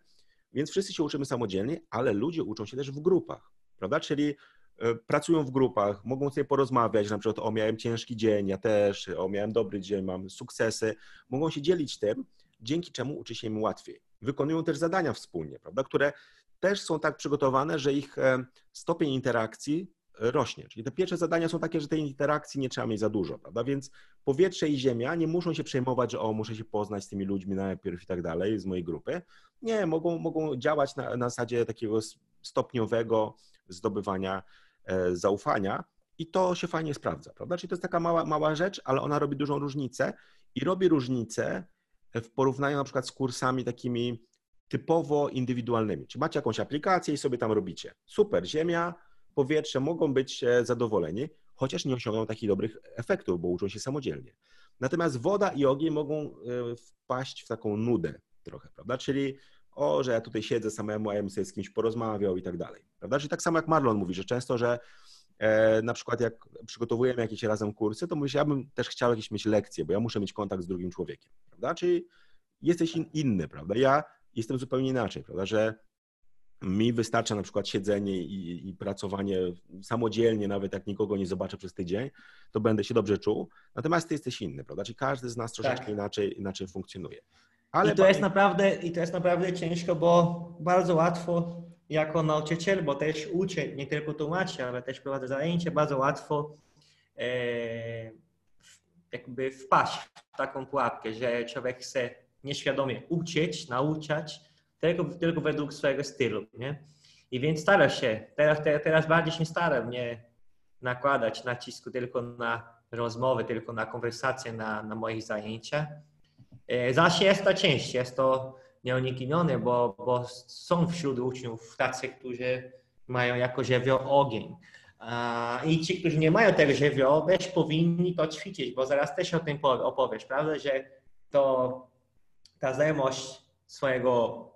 więc wszyscy się uczymy samodzielnie, ale ludzie uczą się też w grupach, prawda? Czyli e, pracują w grupach, mogą sobie porozmawiać, na przykład o miałem ciężki dzień, ja też, o miałem dobry dzień, mam sukcesy, mogą się dzielić tym, dzięki czemu uczy się im łatwiej. Wykonują też zadania wspólnie, prawda, które też są tak przygotowane, że ich e, stopień interakcji rośnie. Czyli te pierwsze zadania są takie, że tej interakcji nie trzeba mieć za dużo, prawda? Więc powietrze i ziemia nie muszą się przejmować, że o, muszę się poznać z tymi ludźmi najpierw i tak dalej, z mojej grupy. Nie, mogą, mogą działać na, na zasadzie takiego stopniowego zdobywania e, zaufania I to się fajnie sprawdza, prawda? Czyli to jest taka mała, mała rzecz, ale ona robi dużą różnicę i robi różnicę w porównaniu na przykład z kursami takimi typowo indywidualnymi. Czy macie jakąś aplikację i sobie tam robicie. Super, ziemia, powietrze mogą być e, zadowoleni, chociaż nie osiągną takich dobrych efektów, bo uczą się samodzielnie. Natomiast woda i ogień mogą e, wpaść w taką nudę trochę, prawda? Czyli o, że ja tutaj siedzę samemu, a ja bym sobie z kimś porozmawiał i tak dalej, prawda? Czyli tak samo jak Marlon mówi, że często, że e, na przykład jak przygotowujemy jakieś razem kursy, to mówisz, ja bym też chciał jakieś mieć lekcje, bo ja muszę mieć kontakt z drugim człowiekiem, prawda? Czyli jesteś in, inny, prawda? Ja jestem zupełnie inaczej, prawda? Że mi wystarcza na przykład siedzenie i, i, pracowanie samodzielnie, nawet jak nikogo nie zobaczę przez tydzień, to będę się dobrze czuł. Natomiast ty jesteś inny, prawda? Czyli każdy z nas troszeczkę tak. inaczej, inaczej funkcjonuje. Ale I, to jest naprawdę, I to jest naprawdę ciężko, bo bardzo łatwo jako nauczyciel, bo też uczę, nie tylko tłumaczę, ale też prowadzę zajęcia, bardzo łatwo e, jakby wpaść w taką pułapkę, że człowiek chce nieświadomie uczyć, nauczać, tylko, tylko według swojego stylu, nie? I więc staram się, teraz, teraz bardziej się staram nie nakładać nacisku tylko na rozmowy, tylko na konwersacje na, na moich zajęciach. E, Zawsze jest to część, jest to nieuniknione, bo, bo są wśród uczniów tacy, którzy mają jako żywioł ogień. I ci, którzy nie mają tego żywiołu, też powinni to ćwiczyć, bo zaraz też o tym opowiesz, prawda, że to ta znajomość swojego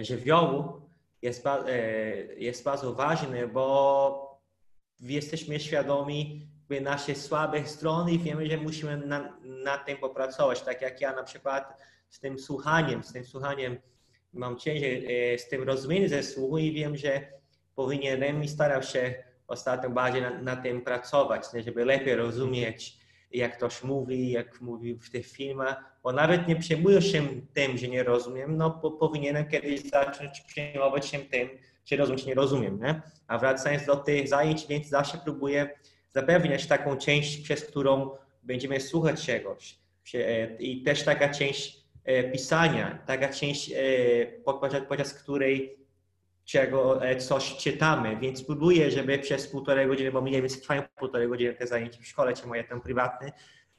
żywiołu jest, e, jest bardzo ważna, bo jesteśmy świadomi nasze słabe strony i wiemy, że musimy na, nad tym popracować. Tak jak ja na przykład z tym słuchaniem, z tym słuchaniem mam ciężej e, z tym rozumieniem ze słuchu i wiem, że powinienem i starał się ostatnio bardziej na, na tym pracować, żeby lepiej rozumieć, jak ktoś mówi, jak mówi w tych filmach, bo nawet nie przejmuję się tym, że nie rozumiem, no bo powinienem kiedyś zacząć przejmować się tym, czy rozumiem, czy nie rozumiem, nie? A wracając do tych zajęć, więc zawsze próbuję zapewniać taką część, przez którą będziemy słuchać czegoś. E, I też taka część e, pisania, taka część, e, podczas, podczas której czego coś czytamy, więc próbuję, żeby przez półtorej godziny, bo mniej więcej trwają półtorej godziny te zajęcia w szkole, czy moje tam prywatne,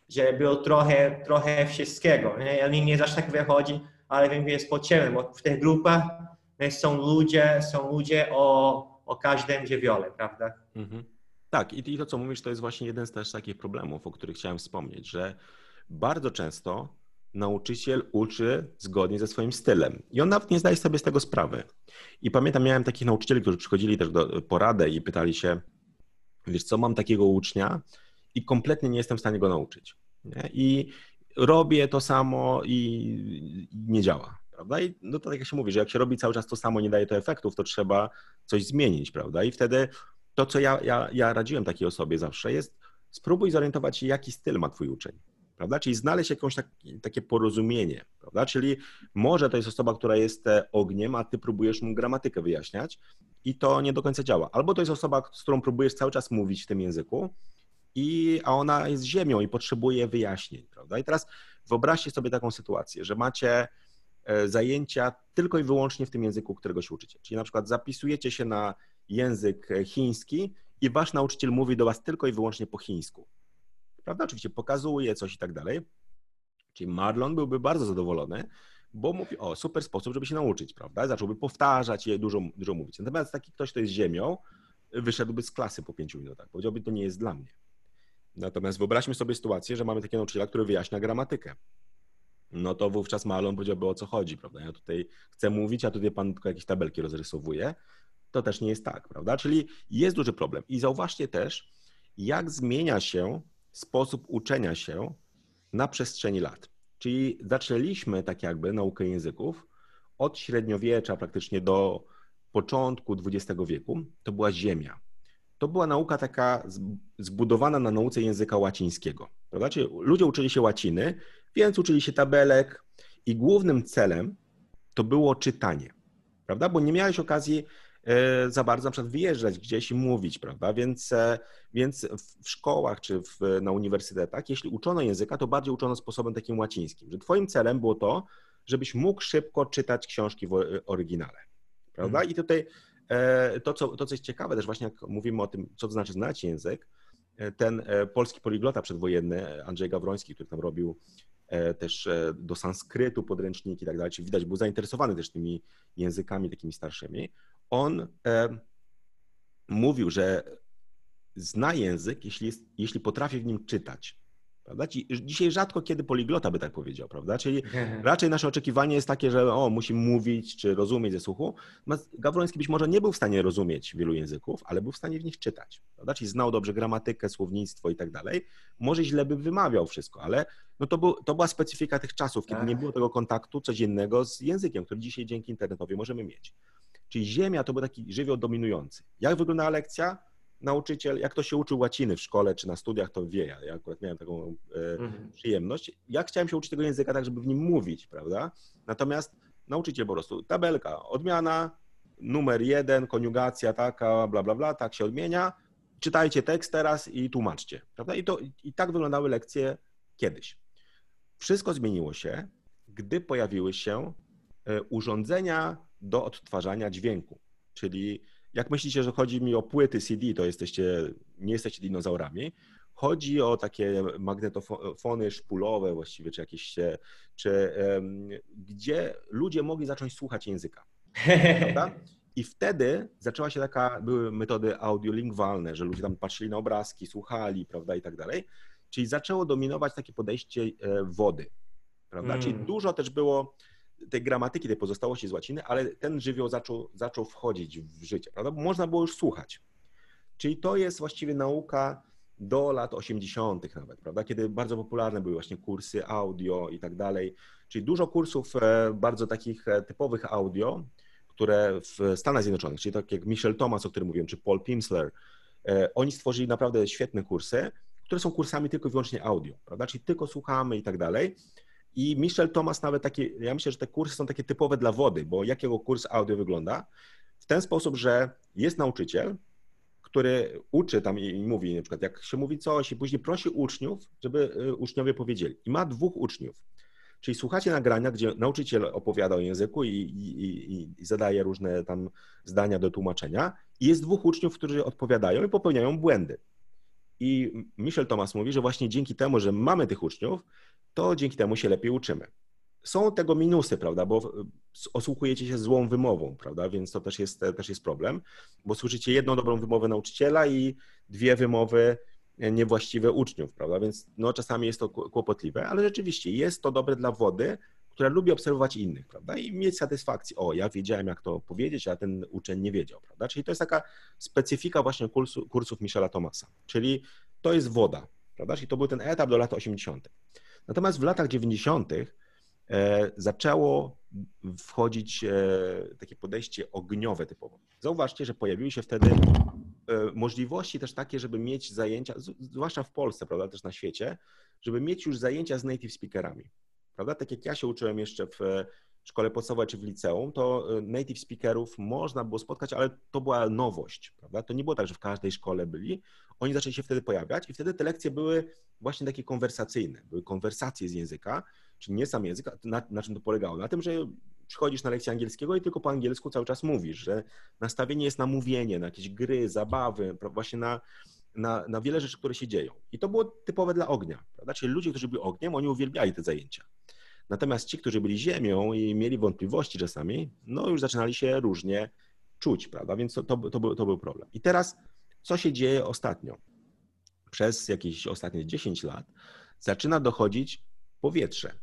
że było trochę, trochę wszystkiego. Nie? Ja nie, zawsze tak wychodzi, ale wiem, że jest potrzebne, bo w tych grupach są ludzie, są ludzie o, o każdym żywiole, prawda? Mhm. Tak, i to, co mówisz, to jest właśnie jeden z też takich problemów, o których chciałem wspomnieć, że bardzo często nauczyciel uczy zgodnie ze swoim stylem i on nawet nie zdaje sobie z tego sprawy. I pamiętam, miałem takich nauczycieli, którzy przychodzili też do poradę i pytali się, wiesz co, mam takiego ucznia i kompletnie nie jestem w stanie go nauczyć. Nie? I robię to samo i nie działa. Prawda? I no to tak jak się mówi, że jak się robi cały czas to samo, nie daje to efektów, to trzeba coś zmienić, prawda? I wtedy to, co ja, ja, ja radziłem takiej osobie zawsze, jest spróbuj zorientować się, jaki styl ma twój uczeń. Prawda? Czyli znaleźć jakąś tak, takie porozumienie, prawda? Czyli może to jest osoba, która jest e, ogniem, a ty próbujesz mu gramatykę wyjaśniać i to nie do końca działa. Albo to jest osoba, z którą próbujesz cały czas mówić w tym języku, i, a ona jest ziemią i potrzebuje wyjaśnień, prawda? I teraz wyobraźcie sobie taką sytuację, że macie e, zajęcia tylko i wyłącznie w tym języku, którego się uczycie. Czyli na przykład zapisujecie się na język chiński i wasz nauczyciel mówi do was tylko i wyłącznie po chińsku. Prawda? Oczywiście pokazuje coś i tak dalej. Czyli Marlon byłby bardzo zadowolony, bo mówi, o, super sposób, żeby się nauczyć, prawda? Zacząłby powtarzać je, dużo, dużo mówić. Natomiast taki ktoś, kto jest ziemią, wyszedłby z klasy po pięciu minutach. Powiedziałby, to nie jest dla mnie. Natomiast wyobraźmy sobie sytuację, że mamy takiego nauczyciela, który wyjaśnia gramatykę. No to wówczas Marlon powiedziałby, o co chodzi, prawda? Ja tutaj chcę mówić, a tutaj pan tylko jakieś tabelki rozrysowuje to też nie jest tak, prawda? Czyli jest duży problem. I zauważcie też, jak zmienia się sposób uczenia się na przestrzeni lat. Czyli zaczęliśmy tak jakby naukę języków od średniowiecza praktycznie do początku XX wieku. To była ziemia. To była nauka taka zbudowana na nauce języka łacińskiego. Czyli ludzie uczyli się łaciny, więc uczyli się tabelek i głównym celem to było czytanie. Prawda? Bo nie miałeś okazji za bardzo na przykład wyjeżdżać gdzieś i mówić, prawda? Więc, e, więc w szkołach czy w, na uniwersytetach, jeśli uczono języka, to bardziej uczono sposobem takim łacińskim, że twoim celem było to, żebyś mógł szybko czytać książki w oryginale, prawda? Mhm. I tutaj e, to, co, to, co jest ciekawe też właśnie, jak mówimy o tym, co to znaczy znać język, e, ten polski poliglota przedwojenny, Andrzej Gawroński, który tam robił też do sanskrytu podręczniki i tak dalej, czyli widać, był zainteresowany też tymi językami takimi starszymi. On mówił, że zna język, jeśli, jest, jeśli potrafi w nim czytać. Prawda? Dzisiaj rzadko kiedy poliglota by tak powiedział, prawda? Czyli [LAUGHS] raczej nasze oczekiwanie jest takie, że o, musi mówić czy rozumieć ze słuchu. Gawroński być może nie był w stanie rozumieć wielu języków, ale był w stanie w nich czytać. Prawda? Czyli znał dobrze gramatykę, słownictwo i tak dalej. Może źle by wymawiał wszystko, ale no to, był, to była specyfika tych czasów, kiedy nie było tego kontaktu codziennego z językiem, który dzisiaj dzięki internetowi możemy mieć. Czyli ziemia to był taki żywioł dominujący. Jak wyglądała lekcja? nauczyciel, jak to się uczył łaciny w szkole czy na studiach, to wie. Ja akurat miałem taką e, mhm. przyjemność. Ja chciałem się uczyć tego języka tak, żeby w nim mówić, prawda? Natomiast nauczyciel po prostu, tabelka, odmiana, numer jeden, koniugacja taka, bla, bla, bla, tak się odmienia. Czytajcie tekst teraz i tłumaczcie, prawda? I, to, i tak wyglądały lekcje kiedyś. Wszystko zmieniło się, gdy pojawiły się e, urządzenia do odtwarzania dźwięku, czyli jak myślicie, że chodzi mi o płyty CD, to jesteście, nie jesteście dinozaurami. Chodzi o takie magnetofony szpulowe właściwie, czy jakieś, czy, um, gdzie ludzie mogli zacząć słuchać języka. Prawda? I wtedy zaczęła się taka, były metody audiolingwalne, że ludzie tam patrzyli na obrazki, słuchali, prawda, i tak dalej. Czyli zaczęło dominować takie podejście e, wody, prawda? Mm. Czyli dużo też było tej gramatyki, tej pozostałości z łaciny, ale ten żywioł zaczął, zaczął wchodzić w życie, prawda? Bo można było już słuchać. Czyli to jest właściwie nauka do lat 80. nawet, prawda? Kiedy bardzo popularne były właśnie kursy audio i tak dalej. Czyli dużo kursów e, bardzo takich e, typowych audio, które w Stanach Zjednoczonych, czyli tak jak Michel Thomas, o którym mówiłem, czy Paul Pimsler, e, oni stworzyli naprawdę świetne kursy, które są kursami tylko i wyłącznie audio, prawda? Czyli tylko słuchamy i tak dalej. I Michel Thomas nawet takie, ja myślę, że te kursy są takie typowe dla wody, bo jakiego kurs audio wygląda? W ten sposób, że jest nauczyciel, który uczy tam i mówi na przykład, jak się mówi coś i później prosi uczniów, żeby y, uczniowie powiedzieli. I ma dwóch uczniów. Czyli słuchacie nagrania, gdzie nauczyciel opowiada o języku i, i, i, zadaje różne tam zdania do tłumaczenia. I jest dwóch uczniów, którzy odpowiadają i popełniają błędy. I Michel Thomas mówi, że właśnie dzięki temu, że mamy tych uczniów, to dzięki temu się lepiej uczymy. Są tego minusy, prawda, bo osłuchujecie się złą wymową, prawda, więc to też jest, też jest problem, bo słyszycie jedną dobrą wymowę nauczyciela i dwie wymowy niewłaściwe uczniów, prawda, więc no, czasami jest to kłopotliwe, ale rzeczywiście jest to dobre dla wody, która lubi obserwować innych, prawda, i mieć satysfakcję, o, ja wiedziałem, jak to powiedzieć, a ten uczeń nie wiedział, prawda, czyli to jest taka specyfika właśnie kursu, kursów Michela Thomasa, czyli to jest woda, prawda, czyli to był ten etap do lat 80. Natomiast w latach 90. E, zaczęło wchodzić e, takie podejście ogniowe typowo. Zauważcie, że pojawiły się wtedy e, możliwości też takie, żeby mieć zajęcia, zwłaszcza w Polsce, prawda, też na świecie, żeby mieć już zajęcia z native speakerami. Prawda? Tak jak ja się uczyłem jeszcze w szkole podstawowej czy w liceum, to native speakerów można było spotkać, ale to była nowość. Prawda? To nie było tak, że w każdej szkole byli. Oni zaczęli się wtedy pojawiać i wtedy te lekcje były właśnie takie konwersacyjne, były konwersacje z języka, czyli nie sam język, na, na czym to polegało? Na tym, że przychodzisz na lekcję angielskiego i tylko po angielsku cały czas mówisz, że nastawienie jest na mówienie, na jakieś gry, zabawy, właśnie na, na, na wiele rzeczy, które się dzieją. I to było typowe dla ognia, prawda? Czyli ludzie, którzy byli ogniem, oni uwielbiali te zajęcia. Natomiast ci, którzy byli ziemią i mieli wątpliwości czasami, no już zaczynali się różnie czuć, prawda? Więc to, to, to, był, to był problem. I teraz, co się dzieje ostatnio? Przez jakieś ostatnie 10 lat zaczyna dochodzić powietrze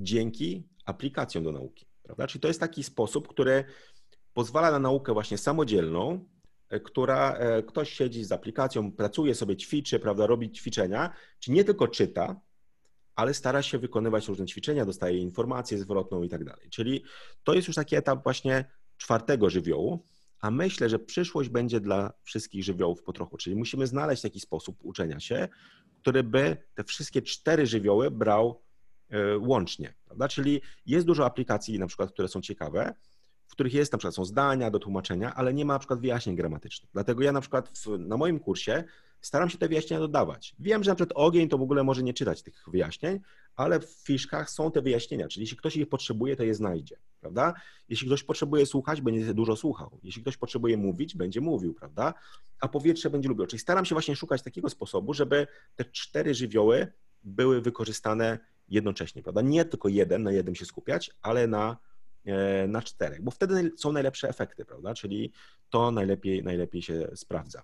dzięki aplikacjom do nauki, prawda? Czyli to jest taki sposób, który pozwala na naukę właśnie samodzielną, e, która e, ktoś siedzi z aplikacją, pracuje sobie, ćwiczy, prawda, robi ćwiczenia, czy nie tylko czyta, ale stara się wykonywać różne ćwiczenia, dostaje informację zwrotną i tak dalej. Czyli to jest już taki etap właśnie czwartego żywiołu, a myślę, że przyszłość będzie dla wszystkich żywiołów po trochu, czyli musimy znaleźć taki sposób uczenia się, który by te wszystkie cztery żywioły brał e, łącznie, prawda? Czyli jest dużo aplikacji na przykład, które są ciekawe, w których jest na przykład są zdania do tłumaczenia, ale nie ma na przykład wyjaśnień gramatycznych. Dlatego ja na przykład w, na moim kursie staram się te wyjaśnienia dodawać. Wiem, że na przykład ogień to w ogóle może nie czytać tych wyjaśnień, ale w fiszkach są te wyjaśnienia, czyli jeśli ktoś ich potrzebuje, to je znajdzie, prawda? Jeśli ktoś potrzebuje słuchać, będzie dużo słuchał. Jeśli ktoś potrzebuje mówić, będzie mówił, prawda? A powietrze będzie lubił. Czyli staram się właśnie szukać takiego sposobu, żeby te cztery żywioły były wykorzystane jednocześnie, prawda? Nie tylko jeden, na jednym się skupiać, ale na, e, na czterech, bo wtedy są najlepsze efekty, prawda? Czyli to najlepiej, najlepiej się sprawdza.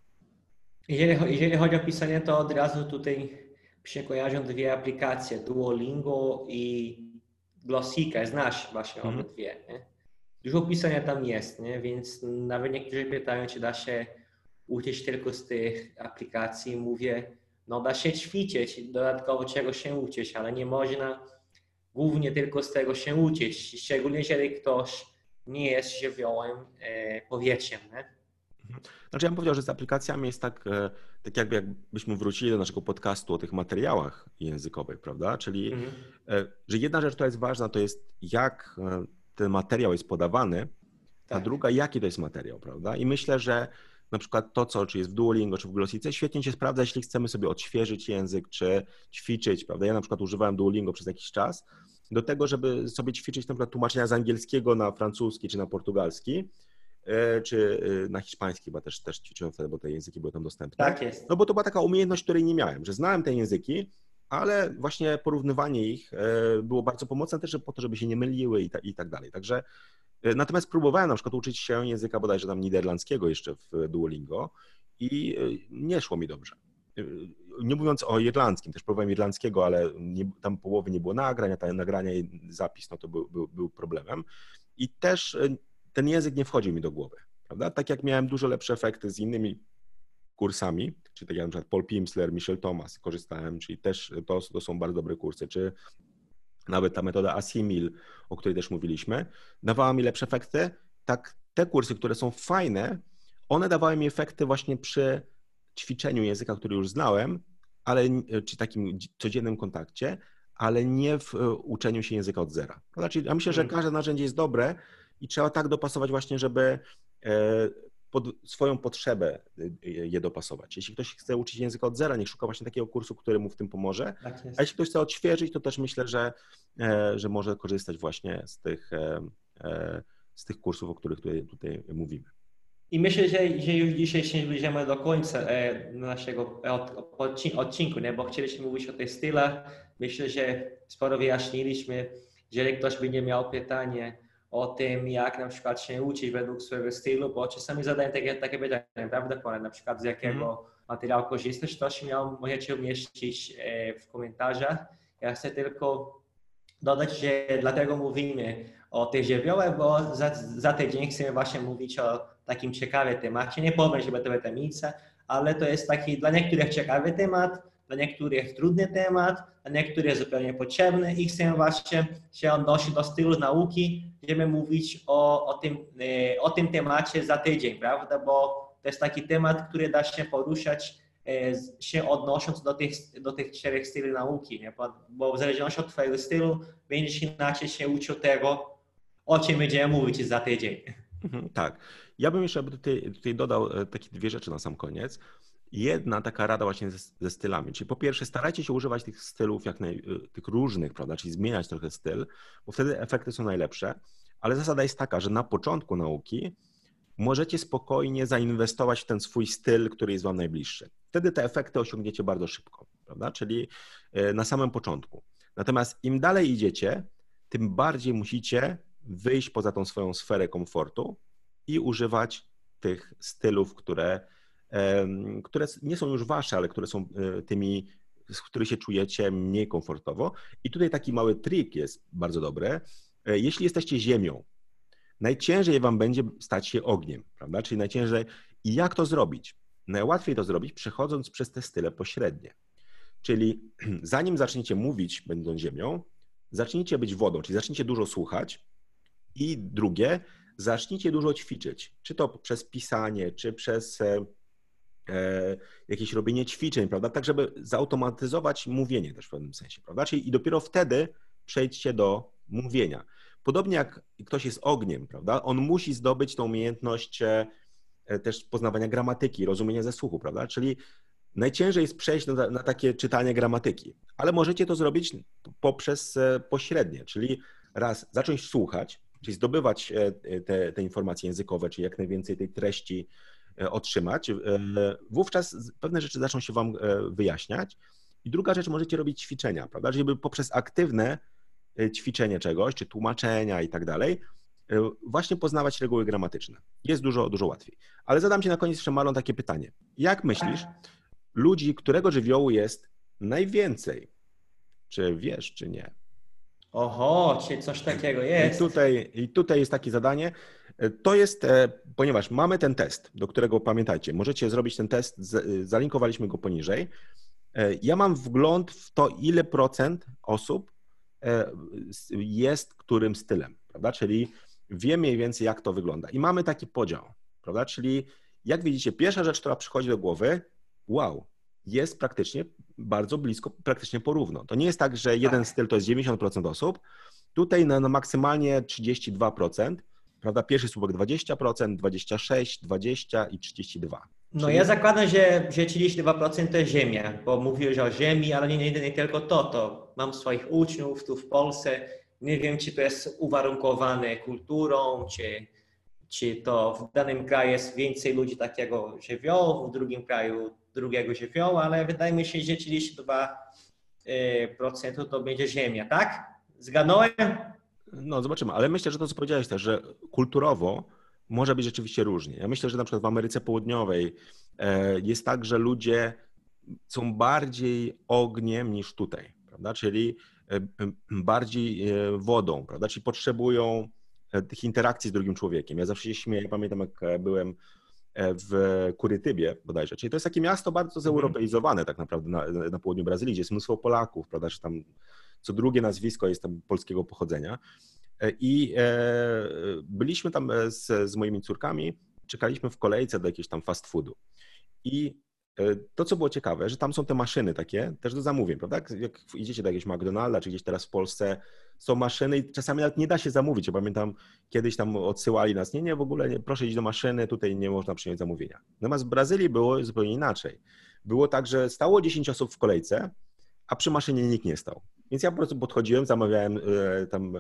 Jeżeli, jeżeli chodzi o pisanie, to od razu tutaj się kojarzą dwie aplikacje, Duolingo i Glossika. Znasz właśnie mm. obydwie. Nie? Dużo pisania tam jest, nie? więc nawet niektórzy pytają, czy da się uczyć tylko z tych aplikacji. Mówię, no da się ćwiczyć, dodatkowo czego się uczyć, ale nie można głównie tylko z tego się uczyć, szczególnie jeżeli ktoś nie jest żywiołem e, powietrzem. Nie? Znaczy ja bym powiedział, że z aplikacjami jest tak, e, tak jakby jakbyśmy wrócili do naszego podcastu o tych materiałach językowych, prawda? Czyli, mhm. E, że jedna rzecz, która jest ważna, to jest jak ten materiał jest podawany, tak. a druga, jaki to jest materiał, prawda? I myślę, że na przykład to, co czy jest w Duolingo, czy w Glossice, świetnie się sprawdza, jeśli chcemy sobie odświeżyć język, czy ćwiczyć, prawda? Ja na przykład używałem Duolingo przez jakiś czas do tego, żeby sobie ćwiczyć na przykład tłumaczenia z angielskiego na francuski, czy na portugalski, e, czy e, na hiszpański, bo też, też ćwiczyłem wtedy, bo te języki były tam dostępne. Tak jest. No bo to była taka umiejętność, której nie miałem, że znałem te języki, ale właśnie porównywanie ich e, było bardzo pomocne też po to, żeby się nie myliły i, ta, i tak dalej. Także E, natomiast próbowałem na przykład uczyć się języka bodajże tam niderlandzkiego jeszcze w Duolingo i e, nie szło mi dobrze. E, nie mówiąc o irlandzkim, też próbowałem irlandzkiego, ale nie, tam połowy nie było nagrań, a ta nagrania i zapis no to był, był, był problemem. I też ten język nie wchodził mi do głowy, prawda? Tak jak miałem dużo lepsze efekty z innymi kursami, czyli tak jak na przykład Paul Pimsler, Michel Thomas korzystałem, czyli też to, to są bardzo dobre kursy, czy nawet ta metoda Asimil, o której też mówiliśmy, dawała mi lepsze efekty. Tak, te kursy, które są fajne, one dawały mi efekty właśnie przy ćwiczeniu języka, który już znałem, ale czy takim codziennym kontakcie, ale nie w e, uczeniu się języka od zera. Znaczy, ja myślę, że mhm. każde narzędzie jest dobre i trzeba tak dopasować właśnie, żeby e, pod swoją potrzebę y, je dopasować. Jeśli ktoś chce uczyć języka od zera, niech szuka właśnie takiego kursu, który mu w tym pomoże. Tak A jeśli ktoś chce odświeżyć, to też myślę, że, e, że może korzystać właśnie z tych, e, e, z tych kursów, o których tutaj, tutaj mówimy. I myślę, że, że już dzisiaj się zbliżamy do końca naszego odcinku, nie? bo chcieliśmy mówić o tych stylach. Myślę, że sporo wyjaśniliśmy. Jeżeli ktoś by nie miał pytania, o tym, jak na przykład się uczyć według swojego stylu, bo czasami zadaję takie, takie pytania, prawda, Pole, na przykład z jakiego mm. materiału korzystasz, to śmiało możecie umieścić e, w komentarzach. Ja chcę tylko dodać, że dlatego mówimy o tych żywiołach, bo za, za tydzień chcemy właśnie mówić o takim ciekawym temacie. Nie powiem, że będzie tajemnica, ale to jest taki dla niektórych ciekawy temat, dla niektórych trudny temat, dla niektórych zupełnie potrzebny i chcę właśnie się odnosić do stylu nauki, będziemy mówić o, o, tym, e, o tym temacie za tydzień, prawda, bo to jest taki temat, który da się poruszać e, się odnosząc do tych, do tych czterech styli nauki, nie? Bo, w zależności od Twojego stylu będziesz inaczej się uczył tego, o czym będziemy mówić za tydzień. Mhm, tak. Ja bym jeszcze tutaj, tutaj dodał e, takie dwie rzeczy na sam koniec. Jedna taka rada właśnie ze, ze, stylami, czyli po pierwsze starajcie się używać tych stylów jak naj, y, tych różnych, prawda, czyli zmieniać trochę styl, bo wtedy efekty są najlepsze, ale zasada jest taka, że na początku nauki możecie spokojnie zainwestować w ten swój styl, który jest wam najbliższy. Wtedy te efekty osiągniecie bardzo szybko, prawda, czyli y, na samym początku. Natomiast im dalej idziecie, tym bardziej musicie wyjść poza tą swoją sferę komfortu i używać tych stylów, które które nie są już wasze, ale które są e, tymi, z których się czujecie mniej komfortowo. I tutaj taki mały trik jest bardzo dobry. E, jeśli jesteście ziemią, najciężej wam będzie stać się ogniem, prawda? Czyli najciężej. I jak to zrobić? Najłatwiej to zrobić przechodząc przez te style pośrednie. Czyli [CLEARS THROAT] zanim zaczniecie mówić, będąc ziemią, zacznijcie być wodą, czyli zacznijcie dużo słuchać. I drugie, zacznijcie dużo ćwiczyć. Czy to przez pisanie, czy przez e, jakieś robienie ćwiczeń, prawda? Tak, żeby zautomatyzować mówienie też w pewnym sensie, prawda? Czyli i dopiero wtedy przejdźcie do mówienia. Podobnie jak ktoś jest ogniem, prawda? On musi zdobyć tą umiejętność e, też poznawania gramatyki, rozumienia ze słuchu, prawda? Czyli najciężej jest przejść na, na takie czytanie gramatyki, ale możecie to zrobić poprzez e, pośrednie, czyli raz zacząć słuchać, czyli zdobywać e, te, te informacje językowe, czyli jak najwięcej tej treści otrzymać. Wówczas pewne rzeczy zaczną się Wam wyjaśniać. I druga rzecz, możecie robić ćwiczenia, prawda? Żeby poprzez aktywne ćwiczenie czegoś, czy tłumaczenia i tak dalej, właśnie poznawać reguły gramatyczne. Jest dużo, dużo łatwiej. Ale zadam Ci na koniec jeszcze, Marlon, takie pytanie. Jak myślisz, ludzi, którego żywiołu jest najwięcej? Czy wiesz, czy nie? Oho, czy coś takiego jest. I tutaj, I tutaj jest takie zadanie. To jest, e, ponieważ mamy ten test, do którego pamiętajcie, możecie zrobić ten test, zalinkowaliśmy go poniżej. E, ja mam wgląd w to, ile procent osób e, jest którym stylem, prawda? Czyli wiem mniej więcej, jak to wygląda. I mamy taki podział, prawda? Czyli jak widzicie, pierwsza rzecz, która przychodzi do głowy, wow, jest praktycznie bardzo blisko, praktycznie porówno. To nie jest tak, że jeden tak. styl to jest 90% osób. Tutaj na, na maksymalnie 32%, prawda? Pierwszy słupek 20%, 26, 20 i 32. No Czyli... ja zakładam, że, że 32% to ziemia, bo mówiłeś o ziemi, ale nie, nie, nie tylko to, to mam swoich uczniów tu w Polsce, nie wiem, czy to jest uwarunkowane kulturą, czy, czy to w danym kraju jest więcej ludzi takiego żywiołu, w drugim kraju drugiego żywiołu, ale wydaje mi się, że 32% e, to będzie ziemia, tak? Zgadnąłem? No, zobaczymy, ale myślę, że to, co powiedziałeś też, że kulturowo może być rzeczywiście różnie. Ja myślę, że na przykład w Ameryce Południowej e, jest tak, że ludzie są bardziej ogniem niż tutaj, prawda? Czyli e, bardziej e, wodą, prawda? Czyli potrzebują tych interakcji z drugim człowiekiem. Ja zawsze się śmieję, pamiętam jak byłem w Kurytybie bodajże, czyli to jest takie miasto bardzo mhm. zeuropeizowane tak naprawdę na, na południu Brazylii, gdzie jest mnóstwo Polaków, prawda, że tam co drugie nazwisko jest tam polskiego pochodzenia E, I e, byliśmy tam e, z, z moimi córkami, czekaliśmy w kolejce do jakiegoś tam fast foodu. I to, co było ciekawe, że tam są te maszyny takie, też do zamówień, prawda? Jak idziecie do jakiegoś McDonalda, czy gdzieś teraz w Polsce są maszyny i czasami nawet nie da się zamówić. Ja pamiętam, kiedyś tam odsyłali nas, nie, nie, w ogóle nie, proszę iść do maszyny, tutaj nie można przyjąć zamówienia. Natomiast w Brazylii było zupełnie inaczej. Było tak, że stało 10 osób w kolejce, a przy maszynie nikt nie stał. Więc ja po prostu podchodziłem, zamawiałem tam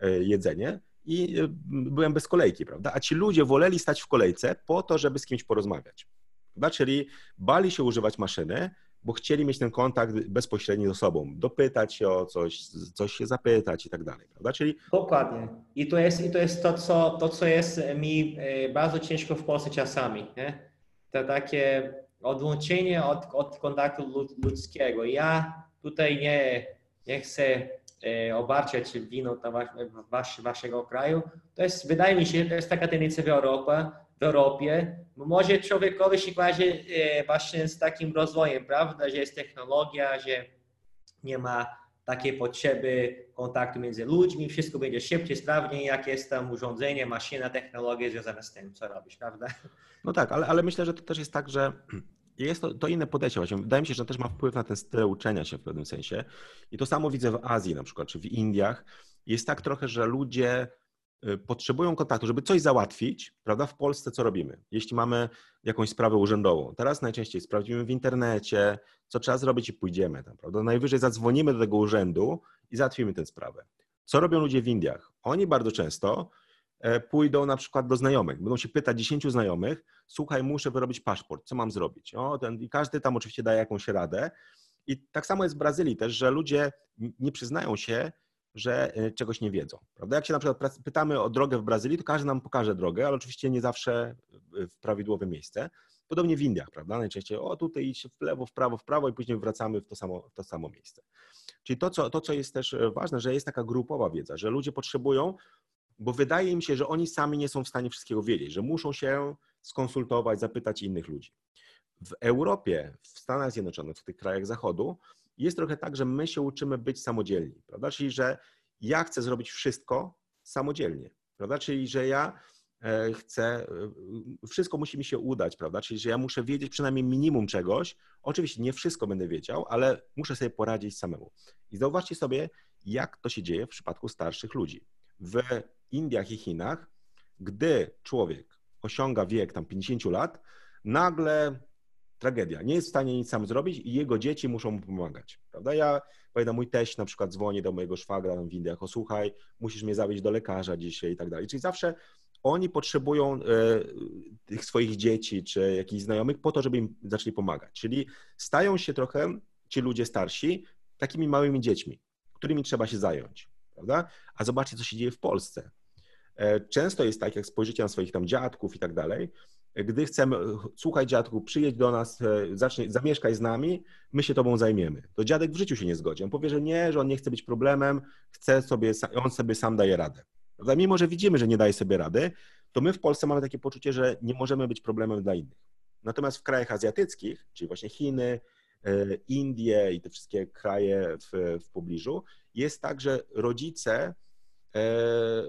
E, jedzenie i e, byłem bez kolejki, prawda? A ci ludzie woleli stać w kolejce po to, żeby z kimś porozmawiać. Prawda? Czyli bali się używać maszyny, bo chcieli mieć ten kontakt bezpośredni ze sobą, dopytać się o coś, coś się zapytać i tak dalej, prawda? Czyli... Dokładnie. I to jest, i to, jest to, co, to, co jest mi e, bardzo ciężko w Polsce czasami, nie? To takie odłączenie od, od kontaktu ludzkiego. Ja tutaj nie, nie chcę E, obarczać winą was, waszego kraju. To jest, wydaje mi się, to jest taka tendencja w Europie, w Europie. Może człowiekowi się kojarzy e, właśnie z takim rozwojem, prawda, że jest technologia, że nie ma takiej potrzeby kontaktu między ludźmi, wszystko będzie szybciej, sprawniej, jak jest tam urządzenie, maszyna, technologia związane z tym, co robisz, prawda? No tak, ale, ale myślę, że to też jest tak, że jest to, to inne podejście właśnie. Wydaje mi się, że też ma wpływ na ten styl uczenia się w pewnym sensie. I to samo widzę w Azji na przykład, czy w Indiach. Jest tak trochę, że ludzie y, potrzebują kontaktu, żeby coś załatwić, prawda? W Polsce co robimy? Jeśli mamy jakąś sprawę urzędową, teraz najczęściej sprawdzimy w internecie, co trzeba zrobić i pójdziemy tam, prawda? Najwyżej zadzwonimy do tego urzędu i załatwimy tę sprawę. Co robią ludzie w Indiach? Oni bardzo często pójdą na przykład do znajomych, będą się pytać 10 znajomych, słuchaj, muszę wyrobić paszport, co mam zrobić? O, ten, I każdy tam oczywiście daje jakąś radę. I tak samo jest w Brazylii też, że ludzie nie przyznają się, że e, czegoś nie wiedzą. Prawda? Jak się na przykład pytamy o drogę w Brazylii, to każdy nam pokaże drogę, ale oczywiście nie zawsze w prawidłowe miejsce. Podobnie w Indiach, prawda? Najczęściej o tutaj idź w lewo, w prawo, w prawo i później wracamy w to samo, w to samo miejsce. Czyli to co, to, co jest też e, ważne, że jest taka grupowa wiedza, że ludzie potrzebują bo wydaje mi się, że oni sami nie są w stanie wszystkiego wiedzieć, że muszą się skonsultować, zapytać innych ludzi. W Europie, w Stanach Zjednoczonych, w tych krajach Zachodu jest trochę tak, że my się uczymy być samodzielni, prawda? Czyli, że ja chcę zrobić wszystko samodzielnie, prawda? Czyli, że ja e, chcę, e, wszystko musi mi się udać, prawda? Czyli, że ja muszę wiedzieć przynajmniej minimum czegoś. Oczywiście nie wszystko będę wiedział, ale muszę sobie poradzić samemu. I zauważcie sobie, jak to się dzieje w przypadku starszych ludzi. W Indiach i Chinach, gdy człowiek osiąga wiek tam 50 lat, nagle tragedia. Nie jest w stanie nic sam zrobić i jego dzieci muszą mu pomagać, prawda? Ja pamiętam, mój teść na przykład dzwoni do mojego szwagra w Indiach, o słuchaj, musisz mnie zawieźć do lekarza dzisiaj i tak dalej. Czyli zawsze oni potrzebują e, tych swoich dzieci czy jakichś znajomych po to, żeby im zaczęli pomagać. Czyli stają się trochę ci ludzie starsi takimi małymi dziećmi, którymi trzeba się zająć, prawda? A zobaczcie, co się dzieje w Polsce. E, często jest tak, jak spojrzycie na swoich tam dziadków i tak dalej, gdy chcemy, słuchaj dziadku, przyjedź do nas, e, zacznij, zamieszkaj z nami, my się tobą zajmiemy. To dziadek w życiu się nie zgodzi. On powie, że nie, że on nie chce być problemem, chce sobie, on sobie sam daje radę. Prawda? Mimo, że widzimy, że nie daje sobie rady, to my w Polsce mamy takie poczucie, że nie możemy być problemem dla innych. Natomiast w krajach azjatyckich, czyli właśnie Chiny, e, Indie i te wszystkie kraje w, w pobliżu, jest tak, że rodzice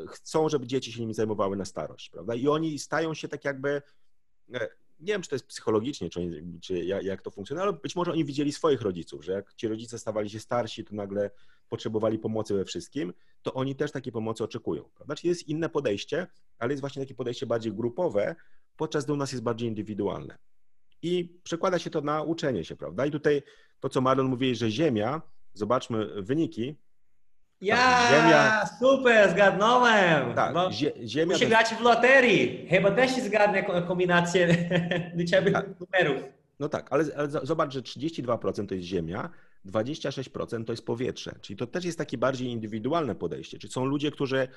chcą, żeby dzieci się nimi zajmowały na starość, prawda? I oni stają się tak jakby E, nie wiem, czy to jest psychologicznie, czy, czy jak to funkcjonuje, ale być może oni widzieli swoich rodziców, że jak ci rodzice stawali się starsi, to nagle potrzebowali pomocy we wszystkim, to oni też takiej pomocy oczekują. Prawda? Czyli jest inne podejście, ale jest właśnie takie podejście bardziej grupowe, podczas gdy u nas jest bardziej indywidualne. I przekłada się to na uczenie się, prawda? I tutaj to, co Marlon mówi, że Ziemia, zobaczmy wyniki, ja, ziemia... super, zgadnąłem. Tak, no, ziemia... Muszę grać w loterii. Chyba też się zgadnę kombinację [LAUGHS] liczebnych tak. numerów. No tak, ale, ale zobacz, że 32% to jest ziemia, 26% to jest powietrze. Czyli to też jest takie bardziej indywidualne podejście. Czyli są ludzie, którzy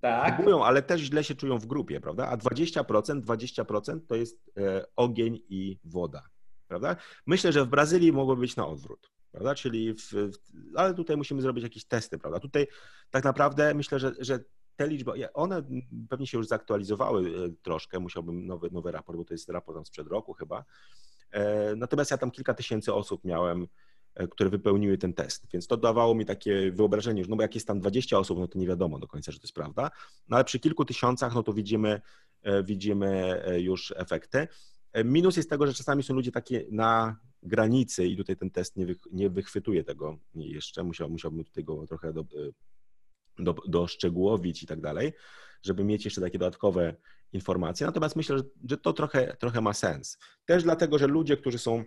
tak. próbują, ale też źle się czują w grupie, prawda? A 20%, 20% to jest e, ogień i woda, prawda? Myślę, że w Brazylii mogłoby być na odwrót prawda? Czyli, w, ale tutaj musimy zrobić jakieś testy, prawda? Tutaj tak naprawdę myślę, że, że te liczby, one pewnie się już zaktualizowały e, troszkę, musiałbym nowy, nowy raport, bo to jest raport sprzed roku chyba. E, natomiast ja tam kilka tysięcy osób miałem, e, które wypełniły ten test, więc to dawało mi takie wyobrażenie, no bo jak jest tam 20 osób, no to nie wiadomo do końca, że to jest prawda, no ale przy kilku tysiącach, no to widzimy, widzimy już efekty. Minus jest tego, że czasami są ludzie takie na granicy i tutaj ten test nie, wy, nie wychwytuje tego jeszcze, Musiał, musiałbym tutaj go trochę do, do, doszczegółowić i tak dalej, żeby mieć jeszcze takie dodatkowe informacje. Natomiast myślę, że, że to trochę, trochę ma sens. Też dlatego, że ludzie, którzy są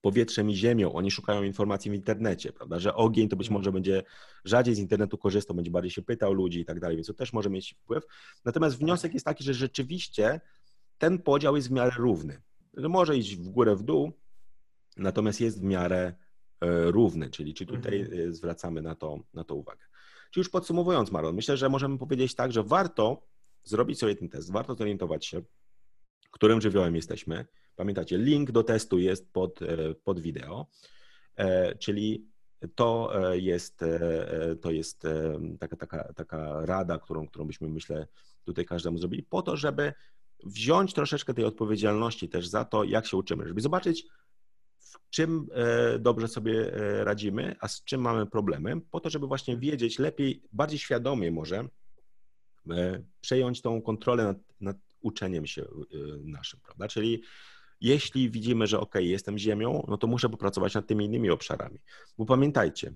powietrzem i ziemią, oni szukają informacji w internecie, prawda, że ogień to być mhm. może będzie rzadziej z internetu korzystał, będzie bardziej się pytał ludzi i tak dalej, więc to też może mieć wpływ. Natomiast wniosek jest taki, że rzeczywiście ten podział jest w miarę równy. Że może iść w górę, w dół, natomiast jest w miarę e, równy, czyli, czyli tutaj mhm. E, zwracamy na to, na to uwagę. Czyli już podsumowując, Marlon, myślę, że możemy powiedzieć tak, że warto zrobić sobie ten test, warto zorientować się, którym żywiołem jesteśmy. Pamiętacie, link do testu jest pod, e, pod wideo, czyli to jest, to jest taka, taka, taka rada, którą, którą byśmy, myślę, tutaj każdemu zrobili, po to, żeby wziąć troszeczkę tej odpowiedzialności też za to, jak się uczymy, żeby zobaczyć, czym e, dobrze sobie e, radzimy, a z czym mamy problemy, po to, żeby właśnie wiedzieć lepiej, bardziej świadomie może e, przejąć tą kontrolę nad, nad uczeniem się naszym, prawda? Czyli jeśli widzimy, że ok, jestem ziemią, no to muszę popracować nad tymi innymi obszarami. Bo pamiętajcie,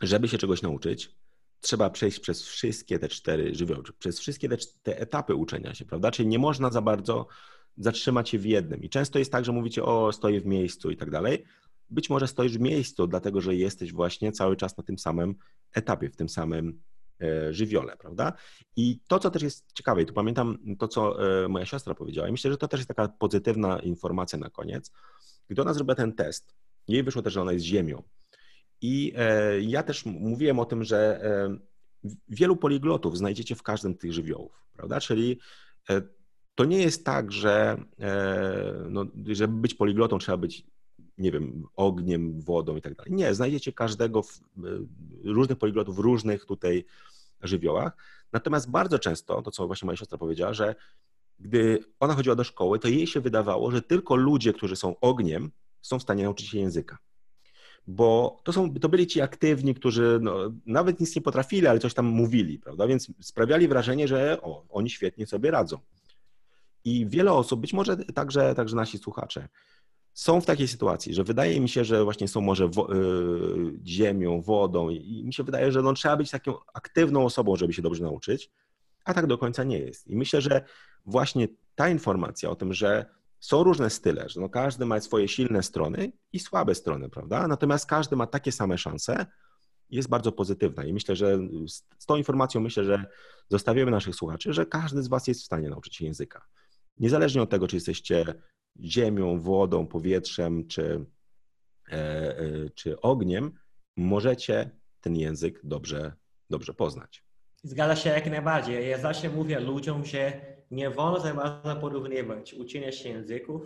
żeby się czegoś nauczyć, trzeba przejść przez wszystkie te cztery żywioły, przez wszystkie te, te etapy uczenia się, prawda? Czyli nie można za bardzo zatrzymać się w jednym. I często jest tak, że mówicie, o, stoję w miejscu i tak dalej. Być może stoisz w miejscu, dlatego że jesteś właśnie cały czas na tym samym etapie, w tym samym e, żywiole, prawda? I to, co też jest ciekawe, i tu pamiętam to, co e, moja siostra powiedziała, i myślę, że to też jest taka pozytywna informacja na koniec. Gdy ona zrobiła ten test, jej wyszło też, że ona jest ziemią. I e, ja też mówiłem o tym, że wielu poliglotów znajdziecie w każdym z tych żywiołów, prawda? Czyli to nie jest tak, że e, no, żeby być poliglotą trzeba być, nie wiem, ogniem, wodą i tak dalej. Nie, znajdziecie każdego, w, e, różnych poliglotów w różnych tutaj żywiołach. Natomiast bardzo często, to co właśnie moja siostra powiedziała, że gdy ona chodziła do szkoły, to jej się wydawało, że tylko ludzie, którzy są ogniem, są w stanie nauczyć się języka. Bo to, są, to byli ci aktywni, którzy no, nawet nic nie potrafili, ale coś tam mówili, prawda? Więc sprawiali wrażenie, że o, oni świetnie sobie radzą. I wiele osób, być może także, także nasi słuchacze, są w takiej sytuacji, że wydaje mi się, że właśnie są może wo y ziemią, wodą i mi się wydaje, że no, trzeba być taką aktywną osobą, żeby się dobrze nauczyć, a tak do końca nie jest. I myślę, że właśnie ta informacja o tym, że są różne style, że no każdy ma swoje silne strony i słabe strony, prawda? Natomiast każdy ma takie same szanse, jest bardzo pozytywna i myślę, że z tą informacją myślę, że zostawiamy naszych słuchaczy, że każdy z Was jest w stanie nauczyć się języka. Niezależnie od tego, czy jesteście ziemią, wodą, powietrzem, czy, e, e, czy ogniem, możecie ten język dobrze, dobrze poznać. Zgadza się jak najbardziej. Ja zawsze mówię ludziom, że nie wolno za bardzo porównywać uczenie się języków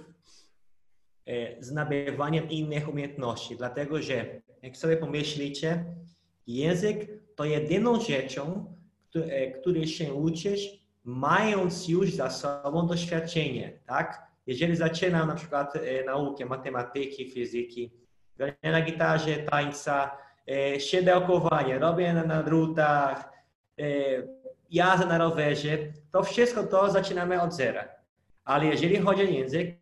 e, z nabywaniem innych umiejętności, dlatego że jak sobie pomyślicie, język to jedyną rzeczą, której się uczysz, mając już za sobą doświadczenie, tak? Jeżeli zaczynam na przykład e, naukę matematyki, fizyki, grania na gitarze, tańca, e, siedełkowanie, robię na, drutach, e, jazdę na rowerze, to wszystko to zaczynamy od zera. Ale jeżeli chodzi o język,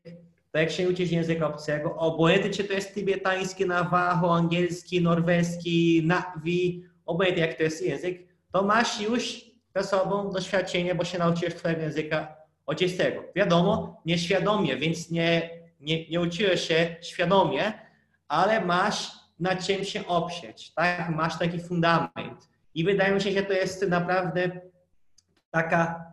to jak się uczysz języka obcego, obojętnie czy to jest tybetański, nawaho, angielski, norweski, nawi, obojętnie jak to jest język, to masz już ze sobą doświadczenie, bo się nauczyłeś twojego języka ojczystego. Wiadomo, nieświadomie, więc nie, nie, nie uczyłeś się świadomie, ale masz na czym się oprzeć, tak? Masz taki fundament. I wydaje mi się, że to jest naprawdę taka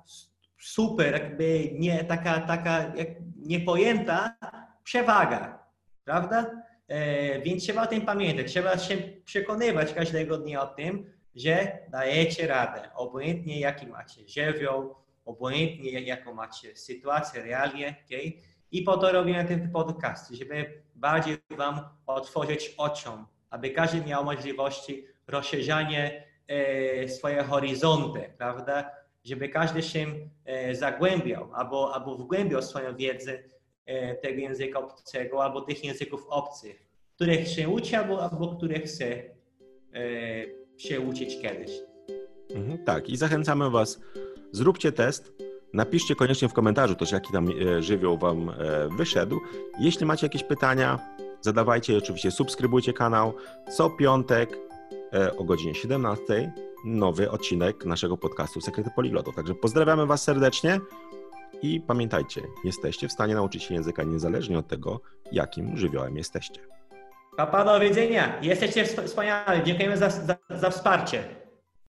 super, jakby nie, taka, taka jak niepojęta przewaga, prawda? E, więc trzeba o tym pamiętać, trzeba się przekonywać każdego dnia o tym, że dajecie radę, obojętnie jaki macie żywioł, obojętnie jaką macie sytuację, realie, okay? I po to robimy ten podcast, żeby bardziej Wam otworzyć oczom, aby każdy miał możliwości rozszerzania e, swoje horyzonty, prawda? Żeby każdy się e, zagłębiał albo, albo wgłębiał swoją wiedzę e, tego języka obcego albo tych języków obcych, których się uczy albo, albo których chce e, się uczyć kiedyś. Mhm, tak, i zachęcamy Was, zróbcie test, napiszcie koniecznie w komentarzu też, jaki tam e, żywioł Wam e, wyszedł. Jeśli macie jakieś pytania, zadawajcie oczywiście subskrybujcie kanał. Co piątek e, o godzinie 17 nowy odcinek naszego podcastu Sekrety Poliglotów. Także pozdrawiamy Was serdecznie i pamiętajcie, jesteście w stanie nauczyć się języka niezależnie od tego, jakim żywiołem jesteście. Papa, do widzenia. Jesteście wspaniali. Dziękujemy za, za, za wsparcie.